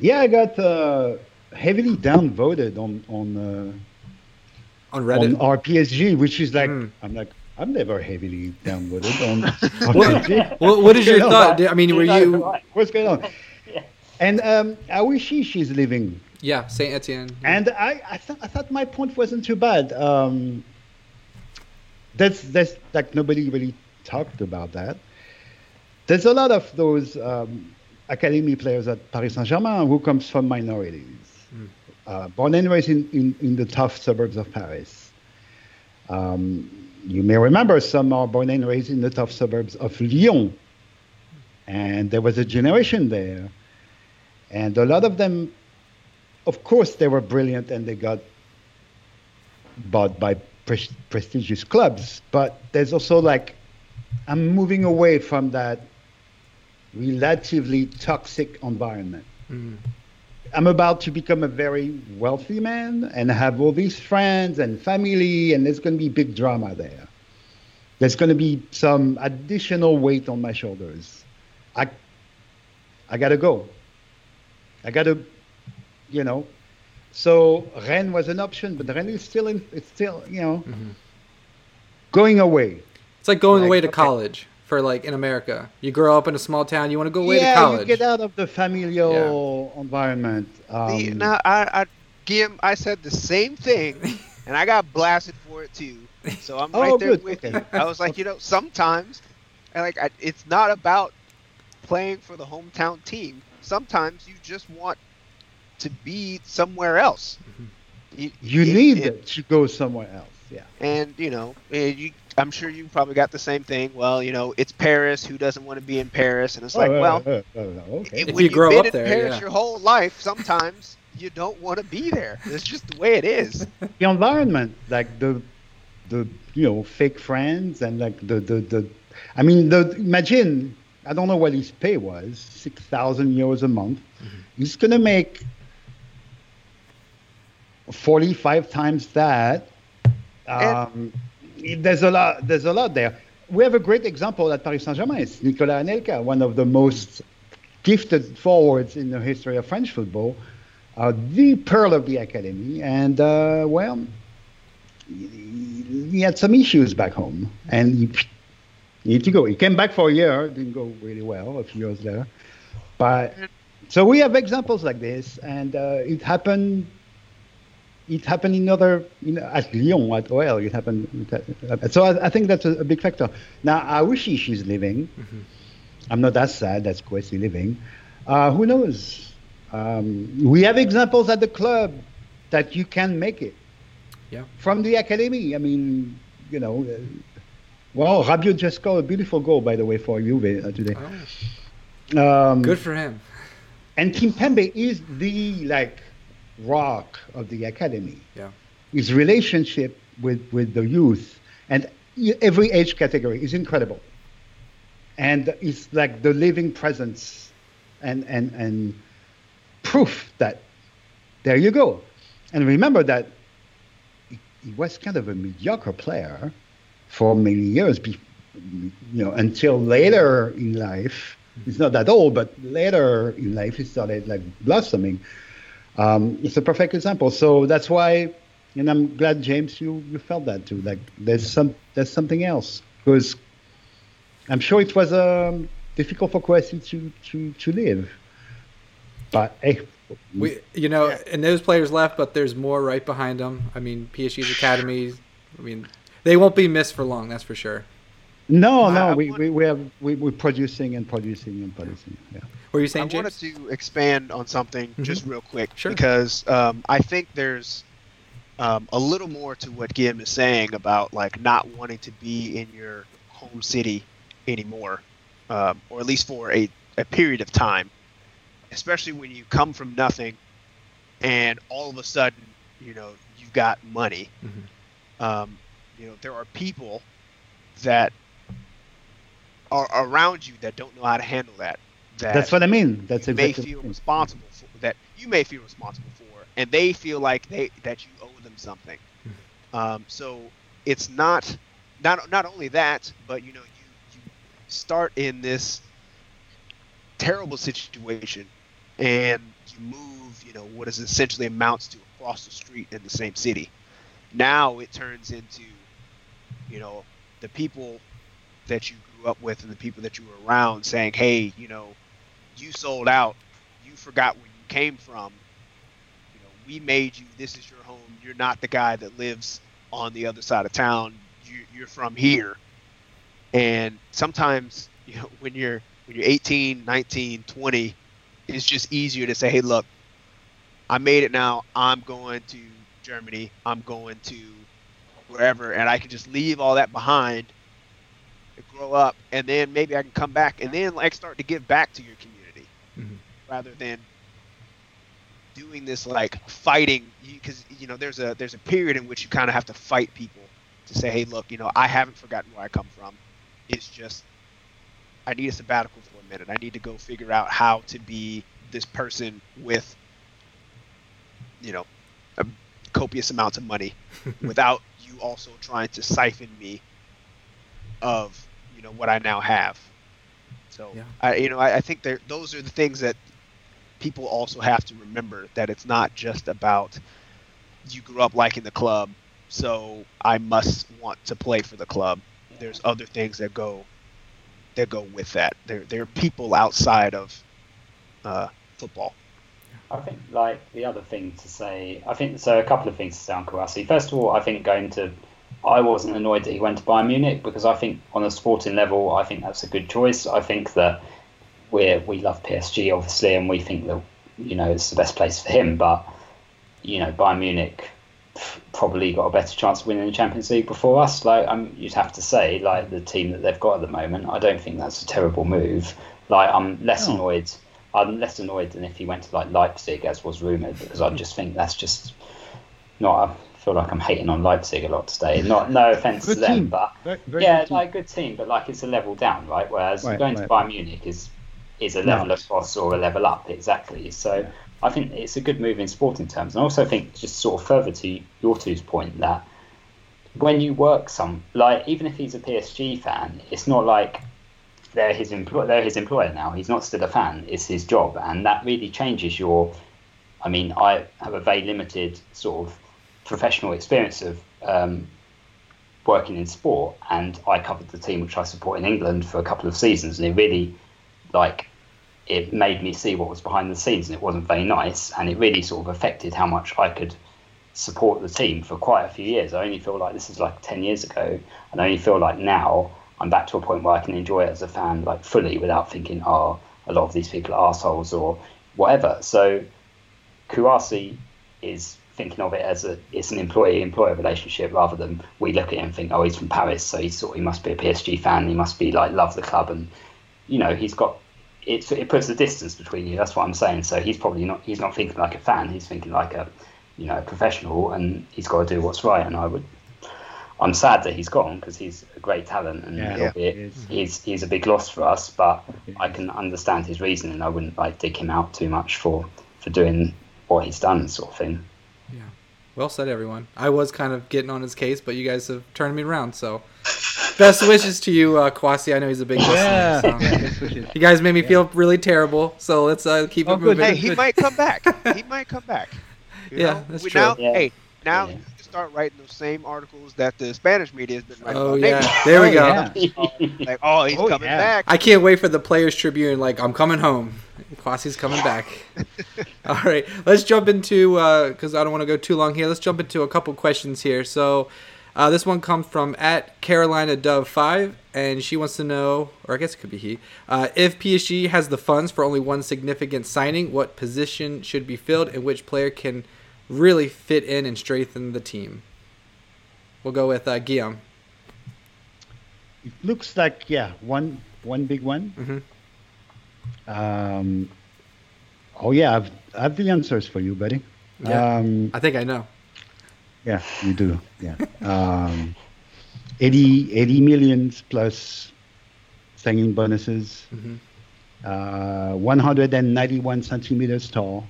Yeah, I got uh, heavily downvoted on on uh, On on Reddit. RPSG, which is like Mm. I'm like I'm never heavily downvoted on What, RPSG. what, what is your thought? I mean, were you? What's going on? And um, Awishi, she's leaving. Yeah, Saint Etienne. And I, I thought I thought my point wasn't too bad. Um, that's that's like nobody really talked about that. There's a lot of those um, academy players at Paris Saint Germain who comes from minorities, uh, born and raised in, in, in the tough suburbs of Paris. Um, you may remember some are born and raised in the tough suburbs of Lyon, and there was a generation there, and a lot of them of course they were brilliant and they got bought by pres- prestigious clubs but there's also like i'm moving away from that relatively toxic environment. Mm. i'm about to become a very wealthy man and have all these friends and family and there's going to be big drama there. There's going to be some additional weight on my shoulders. I i gotta go. I gotta you know. So Rennes was an option, but Rennes is still in. It's still you know Mm-hmm. going away. It's like going Like, away to okay. college for like in America. You grow up in a small town, you want to go away yeah, to college. you get out of the familial environment. Um, The, now, I, I Gim, I said the same thing, and I got blasted for it too. So I'm Oh, right there good, with okay. you. I was like, you know, sometimes, and like, I, it's not about playing for the hometown team. Sometimes you just want to be somewhere else. You, You it- need it- to go somewhere else. Yeah. and you know, you, I'm sure you probably got the same thing. Well, you know, it's Paris. Who doesn't want to be in Paris? And it's like, Oh, uh, well, uh, uh, uh, okay. it- If when you grow have up been in there, Paris yeah. your whole life, sometimes you don't want to be there. It's just the way it is. the environment, like the the you know fake friends and like the the, the I mean the imagine I don't know what his pay was six thousand euros a month. He's gonna make forty five times that. Um, there's a lot. There's a lot there. We have a great example at Paris Saint Germain. It's Nicolas Anelka, one of the most gifted forwards in the history of French football uh, the pearl of the academy, and uh, well, he, he had some issues back home, and he, he need to go. He came back for a year, didn't go really well a few years later, but so we have examples like this, and uh, it happened. It happened in other, in, at Lyon, at OL. It happened. So I, I think that's a, a big factor. Now, Aoushi, she's living. I'm not that sad. That's Kouassi living. Uh, who knows? Um, we have examples at the club that you can make it. Yeah. From the academy. I mean, you know, uh, well, Rabiot just scored a beautiful goal, by the way, for Juve uh, today. Oh, Um, good for him. and Kimpembe is the like rock of the academy. Yeah. His relationship with with the youth and every age category is incredible. And it's like the living presence and and and proof that there you go. And remember that he, he was kind of a mediocre player for many years, be, you know, until later in life. He's not that old, but later in life he started like blossoming. Um, it's a perfect example. So that's why, and I'm glad James you you felt that too. Like there's some there's something else because I'm sure it was um, difficult for Kouassi to to to live. But hey, We, you know, and those players left, but there's more right behind them. I mean, PSG's academy. I mean, they won't be missed for long. That's for sure. No, I- no, I we, want- we, we have we, we're producing and producing and producing. Yeah. What were you saying? I saying, wanted to expand on something Mhm. just real quick Sure. because um, I think there's um, a little more to what Gim is saying about like not wanting to be in your home city anymore, um, or at least for a, a period of time, especially when you come from nothing and all of a sudden you know you've got money. Mhm. Um, you know there are people that are around you that don't know how to handle that. That That's what I mean. That's you may feel responsible for that you may feel responsible for and they feel like they that you owe them something um, so it's not not not only that but you know you you start in this terrible situation and you move you know what is essentially amounts to across the street in the same city now it turns into you know the people that you grew up with and the people that you were around saying hey you know you sold out. You forgot where you came from. You know we made you. This is your home. You're not the guy that lives on the other side of town. You, you're from here. And sometimes you know when you're when you're 18 19 20 it's just easier to say hey look i made it now. I'm going to germany. I'm going to wherever. And i can just leave all that behind grow up and then maybe i can come back and then like start to give back to your community Mhm. rather than doing this like fighting. Because you know there's a there's a period in which you kind of have to fight people to say hey look you know i haven't forgotten where i come from. It's just i need a sabbatical for a minute. I need to go figure out how to be this person with you know a copious amounts of money without you also trying to siphon me of you know what i now have so Yeah. i you know i, I think those are the things that people also have to remember that it's not just about you grew up liking the club, so I must want to play for the club. There's other things that go that go with that. There there are people outside of uh, football. I think like the other thing to say, I think so. A couple of things to say on Kouassi. First of all, I think going to, I wasn't annoyed that he went to Bayern Munich because I think on a sporting level, I think that's a good choice. I think that we we love PSG obviously, and we think that you know it's the best place for him. But you know, Bayern Munich probably got a better chance of winning the Champions League before us. Like um, you'd have to say, like the team that they've got at the moment, I don't think that's a terrible move. Like I'm less No. annoyed. I'm less annoyed than if he went to like Leipzig, as was rumored, because I just think that's just not. I feel like I'm hating on Leipzig a lot today. Not no offense to them, team. but Very, very yeah, good like good team, but like it's a level down, right? Whereas Right, going right. to Bayern Munich is is a No. level across or a level up exactly. So Yeah. I think it's a good move in sporting terms, and I also think just sort of further to your two's point that when you work some like even if he's a PSG fan, it's not like they're his employ they're his employer now. He's not still a fan. It's his job, and that really changes your. I mean, I have a very limited sort of professional experience of um, working in sport, and I covered the team which I support in England for a couple of seasons, and it really, like, it made me see what was behind the scenes, and it wasn't very nice, and it really sort of affected how much I could support the team for quite a few years. I only feel like this is like ten years ago, and I only feel like now I'm back to a point where I can enjoy it as a fan, like fully, without thinking, oh, a lot of these people are assholes or whatever. So Kouassi is thinking of it as a it's an employee employer relationship rather than we look at him and think oh he's from Paris so he's sort he must be a PSG fan he must be like love the club and you know he's got it it puts a distance between you that's what I'm saying. So he's probably not he's not thinking like a fan he's thinking like a you know a professional and he's got to do what's right. And I would I'm sad that he's gone because he's a great talent and Yeah, he he's he's a big loss for us but I can understand his reasoning. I wouldn't like dig him out too much for for doing what he's done sort of thing Well said, everyone. I was kind of getting on his case, but you guys have turned me around. So, best wishes to you, uh, Kouassi. I know he's a big listener. Yeah, so. yeah, that's what it is. You guys made me feel really terrible, so let's uh, keep Oh, it good. moving. Hey, he might come back. He might come back. You Yeah, know? that's we true. Now, Yeah. Hey, now Yeah. you can start writing those same articles that the Spanish media has been writing Oh about yeah, Neymar. there we Oh, go. yeah. Like, oh, he's Oh, coming yeah. back. I can't wait for the Players Tribune. Like, I'm coming home. Kouassi's coming back. All right, let's jump into because I don't want to go too long here. Let's jump into a couple questions here. So, uh, this one comes from at Carolina Dove Five, and she wants to know, or I guess it could be he, uh, if PSG has the funds for only one significant signing, what position should be filled, and which player can really fit in and strengthen the team. We'll go with uh, Guillaume. It looks like yeah, one one big one. Mhm. Um, oh yeah, I've I have the answers for you, buddy. Yeah. Um, I think I know. yeah, you do. Yeah. Um, 80, 80 millions plus signing bonuses. Mhm. Uh, 191 centimeters tall.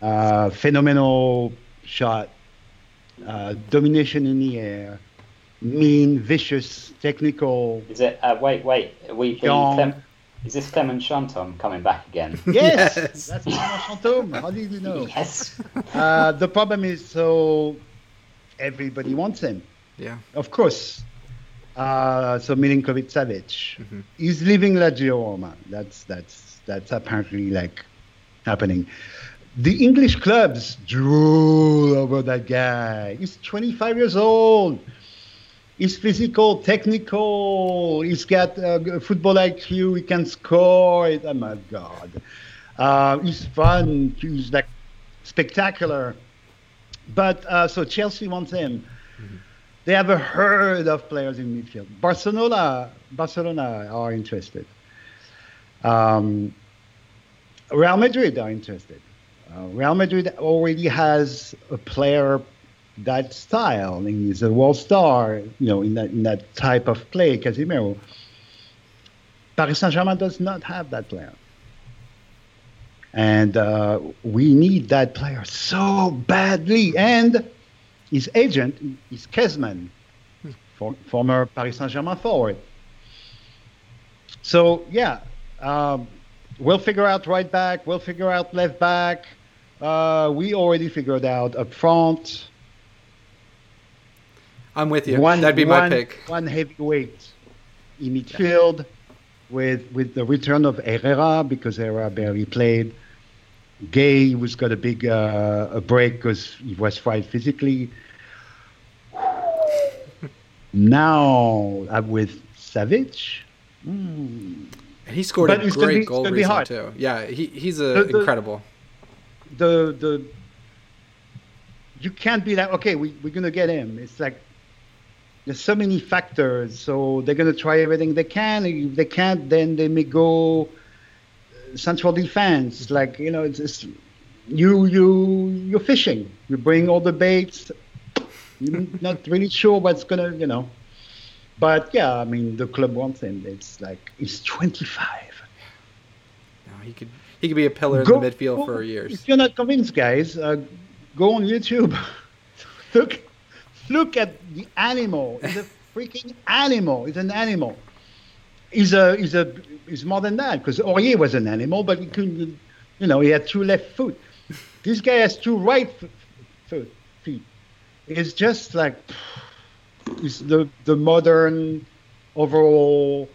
Uh, phenomenal shot. Uh, domination in the air. Mean, vicious, technical. Is it? Uh, wait, wait. Are we, we Young. Clem, is this Clement Chantôme coming back again? Yes, Yes. that's Clement Chantôme. How did you know? yes. Uh, the problem is, so everybody wants him. Yeah. Of course. Uh, so Milinkovic Savic Mhm. is leaving La Roma. That's that's that's apparently like happening. The English clubs drool over that guy. He's 25 years old. He's physical, technical. He's got uh, football IQ. He can score. It- Oh my God. Uh, he's fun. He's like spectacular. But uh, so Chelsea wants him. They have a herd of players in midfield. Barcelona, Barcelona are interested. Um, Real Madrid are interested. Uh, Real Madrid already has a player that style, and he's a world star, you know, in that in that type of play, Casemiro. Paris Saint-Germain does not have that player. And uh, we need that player so badly. And his agent is Kezman, for, former Paris Saint-Germain forward. So yeah, um, we'll figure out right back. We'll figure out left back. Uh, we already figured out up front. I'm with you. One, That'd be my pick. One heavyweight in midfield with with the return of Herrera because Herrera barely played. Gueye was got a big uh, a break because he was fried physically. now I'm with Savic. Mm. And he scored But a great be- goal recently too. Yeah, he, he's a The- the- incredible. The the you can't be like okay we, we're gonna get him. It's like there's so many factors so they're gonna try everything they can. If they can't then they may go uh, central defense. Like you know it's, it's you you you're fishing. You bring all the baits. You're not really sure what's gonna you know. But yeah i mean the club wants him. It's like he's 25 now he could he could be a pillar Go- in the midfield go- for years. If you're not convinced, guys, uh, go on YouTube. look, look at the animal. He's a freaking animal. He's an animal. He's a he's a he's more than that because Aurier was an animal, but he couldn't. You know, he had two left foot. This guy has two right foot feet. It's just like it's the the modern overall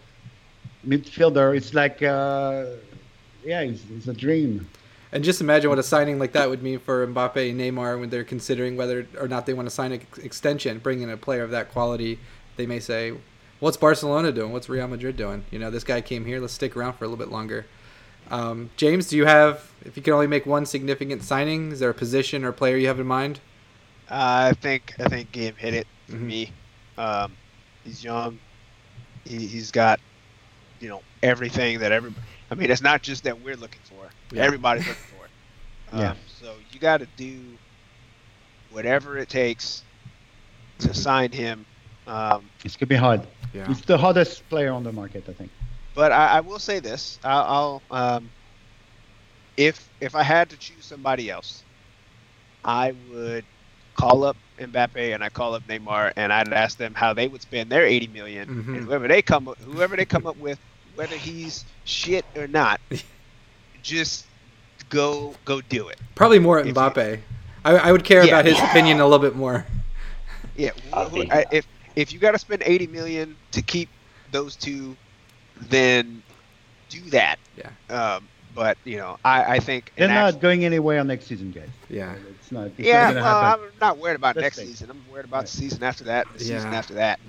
midfielder. It's like. Uh, yeah, it's, it's a dream. And just imagine what a signing like that would mean for Mbappe and Neymar when they're considering whether or not they want to sign an ex- extension. Bringing a player of that quality, they may say, "What's Barcelona doing? What's Real Madrid doing? You know, this guy came here. Let's stick around for a little bit longer." Um, James, do you have? If you can only make one significant signing, is there a position or player you have in mind? I think I think Game hit it for Mhm. me. Um, he's young. He, he's got, you know, everything that every. I mean, it's not just that we're looking for. Yeah. Everybody's looking for it. Um, Yeah. So you got to do whatever it takes to sign him. Um, It's gonna be hard. Yeah. He's the hardest player on the market, I think. but I, I will say this: I'll, I'll um, if if I had to choose somebody else, I would call up Mbappe and I call up Neymar and I'd ask them how they would spend their 80 million, Mhm. and whoever they come whoever they come up with, whether he's shit or not, just go go do it. Probably more If you- Mbappe. I, I would care Yeah. about his opinion a little bit more. Yeah, I wh- wh- think- I- if if you got to spend 80 million to keep those two, then do that. Yeah. Um, but you know, I I think They're not act- going anywhere next season, guys. Yeah. It's not. It's Yeah, not well, happen. I'm not worried about Let's next see. season. I'm worried about Right. the season after that, the season after that.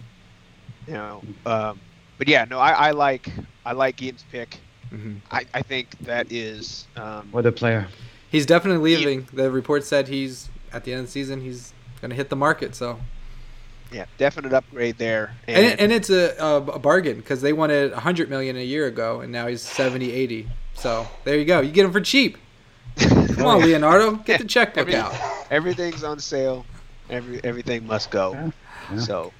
You know, um, but yeah, no, I, I like I like Guillem's pick. hmm I, I think that is um, What a player. He's definitely leaving. The report said he's at the end of the season. He's going to hit the market. So yeah, definite upgrade there. and, it, and it's a, a, a bargain because they wanted 100 million a year ago, and now he's 70, 80. So there you go. You get him for cheap. Come on, Leonardo, get the checkbook Every- out. everything's on sale. Every everything must go. Yeah, yeah. So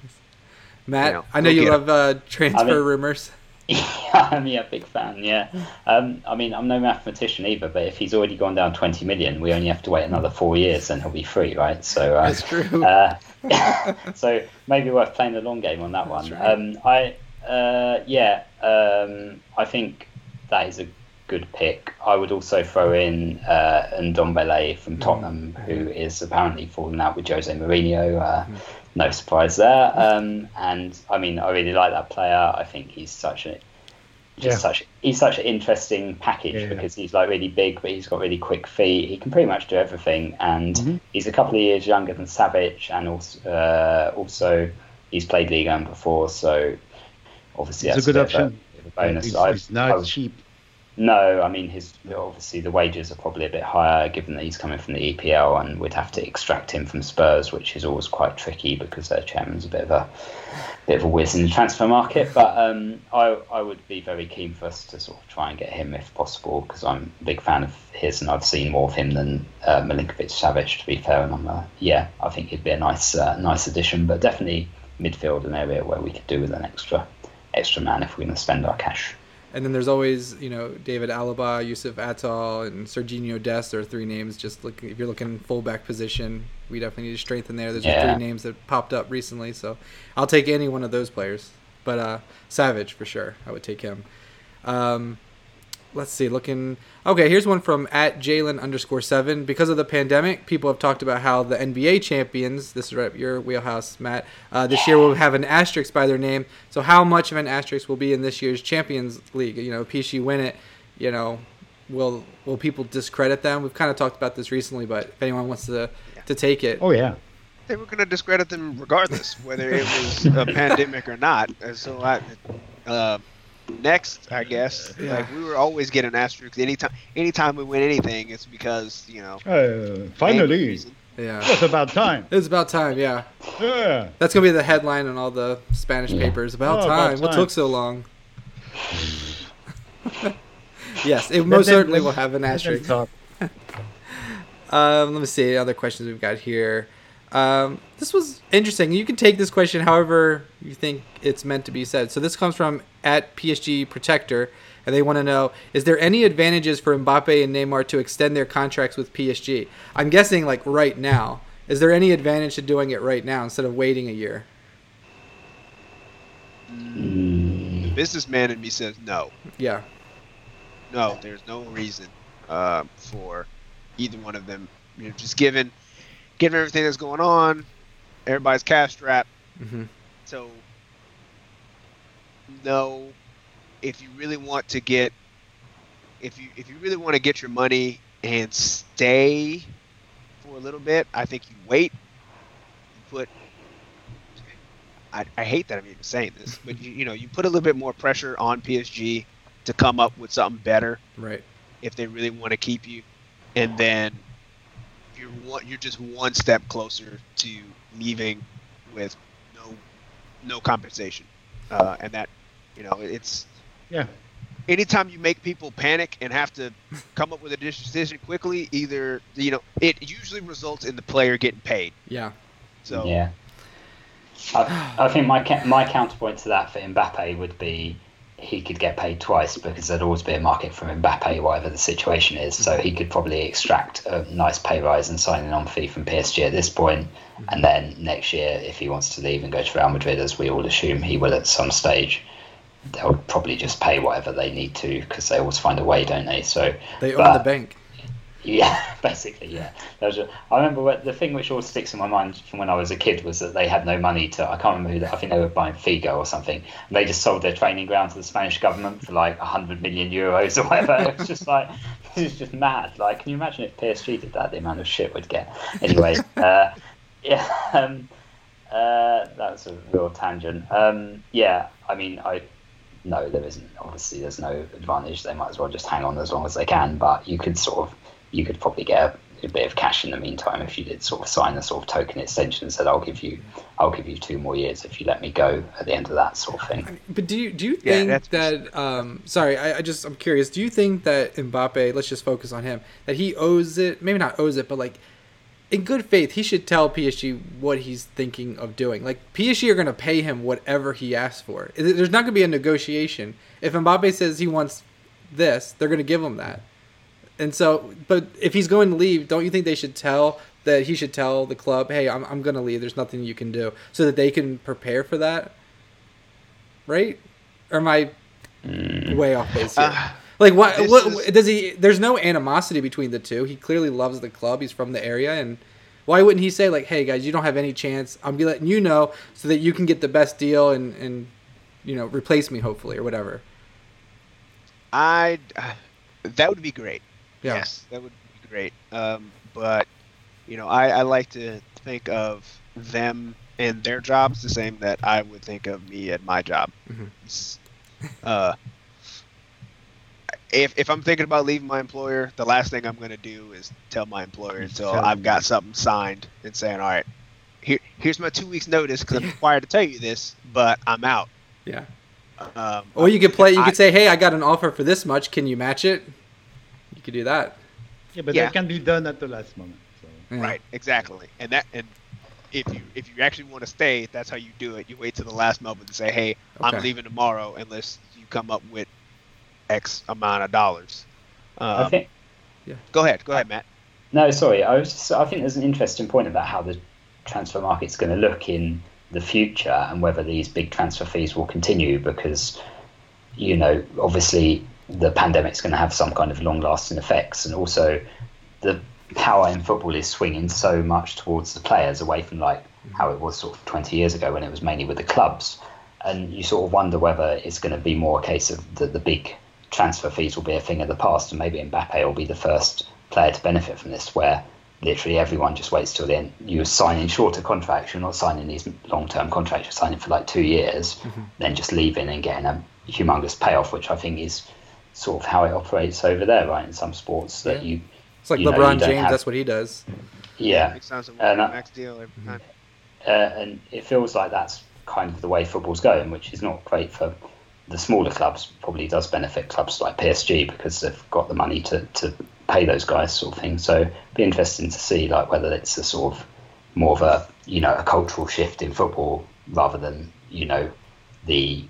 Matt, You know, I know you love uh, transfer I mean- rumors. Yeah, I'm yeah, big fan. Yeah, um, I mean, I'm no mathematician either, but if he's already gone down 20 million, we only have to wait another four years, and he'll be free, right? So uh, That's true. Uh, so maybe worth playing the long game on that one. Right. Um, I uh, yeah, um, I think that is a good pick. I would also throw in uh, Ndombele from Tottenham, who is apparently falling out with Jose Mourinho. Uh, No surprise there. Um, and I mean, I really like that player. I think he's such a just Yeah. such he's such an interesting package Yeah, yeah. because he's like really big, but he's got really quick feet. He can pretty much do everything, and Mhm. he's a couple of years younger than Savic, and also uh, also he's played league one before, so obviously It's a that's good option. of a bonus. He's, I- he's not I was- cheap. No, I mean his obviously the wages are probably a bit higher given that he's coming from the EPL, and we'd have to extract him from Spurs, which is always quite tricky because their chairman's a bit of a bit of a whiz in the transfer market. But um, I I would be very keen for us to sort of try and get him if possible because I'm a big fan of his, and I've seen more of him than uh, Milinkovic Savic to be fair. And I'm uh, yeah, I think he'd be a nice uh, nice addition, but definitely midfield an area where we could do with an extra extra man if we're going to spend our cash. And then there's always, you know, David Alaba, Youcef Atal, and Serginho Dest are three names. Just look if you're looking fullback position, we definitely need to strengthen there. There's Yeah. three names that popped up recently, so I'll take any one of those players. But uh, Savic for sure, I would take him. Um, let's see, looking. Okay, here's one from at Jalen underscore seven. Because of the pandemic, people have talked about how the NBA champions, this is right your wheelhouse, Matt, uh, this year will have an asterisk by their name. So how much of an asterisk will be in this year's Champions League? You know, if PSG win it, you know, will will people discredit them? We've kind of talked about this recently, but if anyone wants to Yeah. to take it, Oh yeah. They were going to discredit them regardless, whether it was a pandemic or not. And so I, uh, next, I guess, Yeah. like we were always getting asterisks anytime. Anytime we win anything, it's because you know. Uh, finally, yeah, it's about time. it's about time. Yeah, Yeah. that's gonna be the headline in all the Spanish papers. About Oh, about time. What took so long? yes, it most them- certainly let- will have an asterisk. talk. Um, let me see other questions we've got here. Um, this was interesting. You can take this question however you think it's meant to be said. So this comes from at PSG Protector, and they want to know: Is there any advantages for Mbappe and Neymar to extend their contracts with PSG? I'm guessing like right now. Is there any advantage to doing it right now instead of waiting a year? The businessman in me says no. Yeah, No, there's no reason uh, for either one of them. You know, just given given everything that's going on, everybody's cash strapped. hmm So, no, if you really want to get, if you if you really want to get your money and stay for a little bit, I think you wait. You put. I, I hate that I'm even saying this, but you, you know you put a little bit more pressure on PSG to come up with something better right. if they really want to keep you, and then you're one, you're just one step closer to leaving with no no compensation, uh, and that you know it's Yeah. anytime you make people panic and have to come up with a decision quickly, either you know it usually results in the player getting paid. Yeah. So Yeah. I, I think my my counterpoint to that for Mbappe would be he could get paid twice because there'd always be a market for Mbappe, whatever the situation is. So he could probably extract a nice pay rise and sign an on fee from PSG at this point, and then next year, if he wants to leave and go to Real Madrid, as we all assume he will at some stage, they'll probably just pay whatever they need to because they always find a way, don't they? So They own but- the bank. yeah, basically, yeah. A, I remember what, the thing which always sticks in my mind from when I was a kid was that they had no money to. I can't remember who. They, I think they were buying Figo or something. And they just sold their training ground to the Spanish government for like hundred million euros or whatever. It was just like this is just mad. Like, can you imagine if PSG did that? The amount of shit we'd get. Anyway, uh, yeah. Um, uh, that was a real tangent. Um, yeah, I mean, I no, there isn't. Obviously, there's no advantage. They might as well just hang on as long as they can. But you could sort of, you could probably get a, a bit of cash in the meantime if you did sort of sign a sort of token extension and said, "I'll give you, I'll give you two more years if you let me go at the end of that sort of thing." But do you do you think that's- that? Um, sorry, I, I just I'm curious. Do you think that Mbappe? Let's just focus on him. That he owes it, maybe not owes it, but like in good faith, he should tell PSG what he's thinking of doing. Like PSG are going to pay him whatever he asks for. There's not going to be a negotiation. If Mbappe says he wants this, they're going to give him that. And so, but if he's going to leave, don't you think they should tell that he should tell the club, "Hey, I'm I'm going to leave. There's nothing you can do," so that they can prepare for that, right? Or am I way off base here? Uh, like, what? this What is- does he? There's no animosity between the two. He clearly loves the club. He's from the area, and why wouldn't he say like, "Hey guys, you don't have any chance. I'm be letting you know so that you can get the best deal and and you know replace me hopefully or whatever." I that would be great. Yeah. Yes, that would be great. Um, but you know, I, I like to think of them and their jobs the same that I would think of me at my job. Mhm. Uh, if if I'm thinking about leaving my employer, the last thing I'm going to do is tell my employer until I've got something signed and saying, all right, here here's my two weeks notice because I'm required to tell you this, but I'm out. Yeah. Um, Or you could play. You I- could say, "Hey, I got an offer for this much. Can you match it?" You could do that. Yeah, but Yeah. that can be done at the last moment. So. Yeah. Right, exactly. And that and if you if you actually want to stay, that's how you do it. You wait to the last moment and say, "Hey, I'm leaving tomorrow unless you come up with X amount of dollars." I Um, think go ahead, go ahead, Matt. No, sorry. I was just, I think there's an interesting point about how the transfer market's going to look in the future and whether these big transfer fees will continue because, you know, obviously the pandemic's going to have some kind of long-lasting effects, and also the power in football is swinging so much towards the players away from like how it was sort of 20 years ago when it was mainly with the clubs, and you sort of wonder whether it's going to be more a case of the, the big transfer fees will be a thing of the past, and maybe Mbappe will be the first player to benefit from this, where literally everyone just waits till the end. You're signing shorter contracts, you're not signing these long term contracts, you're signing for like two years, Mm-hmm. then just leaving and getting a humongous payoff, which I think is sort of how it operates over there, right? In some sports that Yeah. you, It's like you LeBron you don't James. have- That's what he does. yeah, Makes sense. Uh, max deal every time. uh, and it feels like that's kind of the way football's going, which is not great for the smaller clubs. Probably does benefit clubs like PSG because they've got the money to, to pay those guys, sort of thing. So, it'd be interesting to see like whether it's a sort of more of a you know a cultural shift in football rather than you know the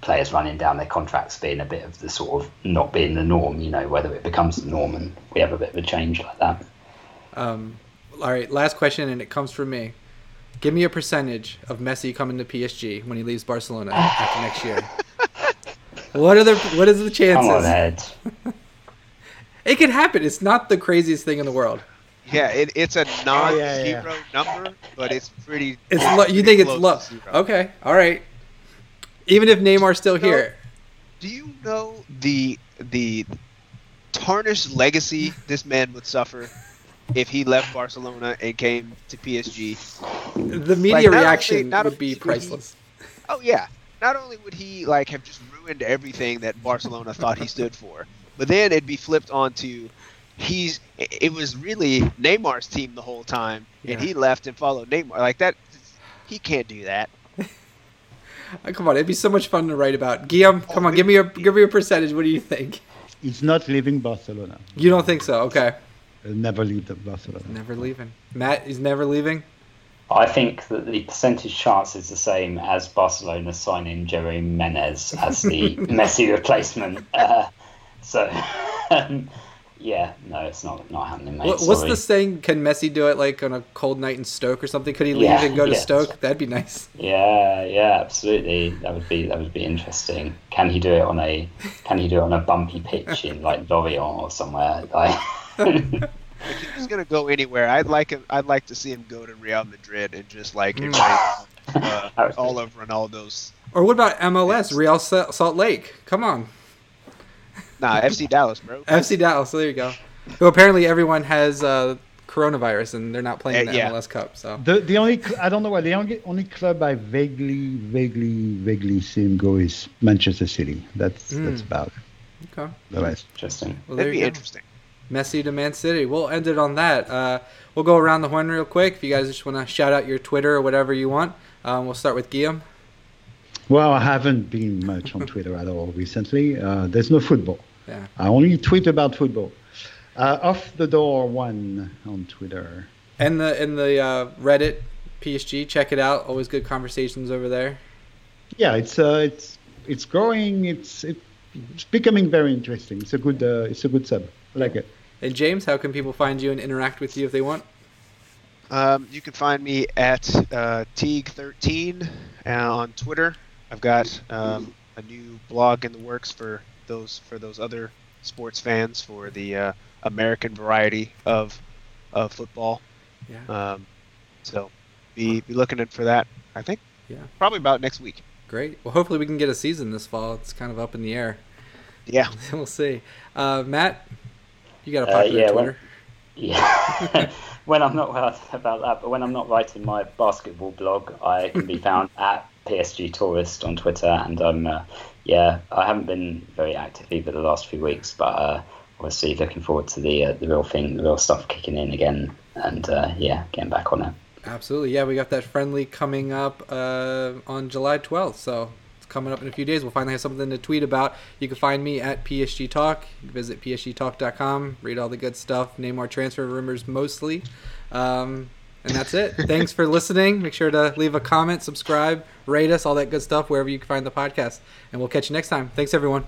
players running down their contracts being a bit of the sort of not being the norm. You know whether it becomes the norm and we have a bit of a change like that. Um, all right, last question, and it comes from me. Give me a percentage of Messi coming to PSG when he leaves Barcelona after next year. What are the what is the chances? Come on, chances? Ed. It can happen. It's not the craziest thing in the world. Yeah, it, it's a Oh, yeah, yeah. non-zero number, but it's pretty. It's it's lo- you pretty think it's low? Okay, all right. Even if Neymar's still No. here, Do you know the the tarnished legacy this man would suffer if he left Barcelona and came to PSG? the media Like, not only- reaction would be only would he- priceless. Oh yeah. Not only would he like have just ruined everything that Barcelona thought he stood for, but then it'd be flipped onto he's it it was really Neymar's team the whole time, and Yeah. he left and followed Neymar. Like that, he can't do that. Oh, come on, it'd be so much fun to write about. Guillaume, come on, give me a give me a percentage. What do you think? He's not leaving Barcelona. You don't think so? Okay, He'll never leave the Barcelona. never leaving. Matt is never leaving. I think that the percentage chance is the same as Barcelona signing Jérémy Ménez as the Messi replacement. Uh, so, um, yeah, no, it's not not happening, mate. What, what's the saying? Can Messi do it like on a cold night in Stoke or something? Could he leave Yeah, and go to yeah. Stoke? That'd be nice. Yeah, yeah, absolutely. That would be that would be interesting. Can he do it on a Can he do it on a bumpy pitch in like Lorient or somewhere? Like, If he was gonna go anywhere, I'd like him. I'd like to see him go to Real Madrid and just like Mm. erase, uh, all of Ronaldo's. Or what about MLS? Real Salt Lake. Come on, Nah, FC Dallas, bro. FC Dallas. So there you go. Who apparently everyone has uh, coronavirus and they're not playing Uh, the yeah. MLS Cup. So The the only cl- I don't know why the only only club I vaguely vaguely vaguely see him go is Manchester City. That's Mm. that's about it. okay. the rest. interesting. Well, That'd be go. interesting. Messi to Man City. We'll end it on that. Uh, we'll go around the horn real quick. If you guys just want to shout out your Twitter or whatever you want, um, we'll start with Guillaume. Well, I haven't been much on Twitter at all recently. Uh, there's no football. Yeah. I only tweet about football. Uh, off the door one on Twitter. And the in the uh, Reddit PSG, check it out. Always good conversations over there. Yeah, it's uh, it's it's growing. It's it's becoming very interesting. It's a good uh, it's a good sub. I like it. And James, how can people find you and interact with you if they want? Um, you can find me at uh, Teague13 uh, on Twitter. I've got um, a new blog in the works for those for those other sports fans for the uh, American variety of of football. Yeah. Um, so be be looking in for that. I think. Yeah. Probably about next week. Great. Well, hopefully we can get a season this fall. It's kind of up in the air. Yeah. we'll see. Uh, Matt, you got a Uh, popular yeah, when- Twitter. Yeah. when I'm not well about that, but when I'm not writing my basketball blog, I can be found at PSG Tourist on Twitter, and I'm uh, yeah, I haven't been very active either the last few weeks, but uh, obviously looking forward to the uh, the real thing, the real stuff kicking in again, and uh, yeah, getting back on it. Absolutely. Yeah, we got that friendly coming up uh, on July 12th. So it's coming up in a few days. We'll finally have something to tweet about. You can find me at PSG Talk. You can visit psgtalk.com, read all the good stuff, name our transfer rumors mostly. Um, and that's it. Thanks for listening. Make sure to leave a comment, subscribe, rate us, all that good stuff wherever you can find the podcast. And we'll catch you next time. Thanks, everyone.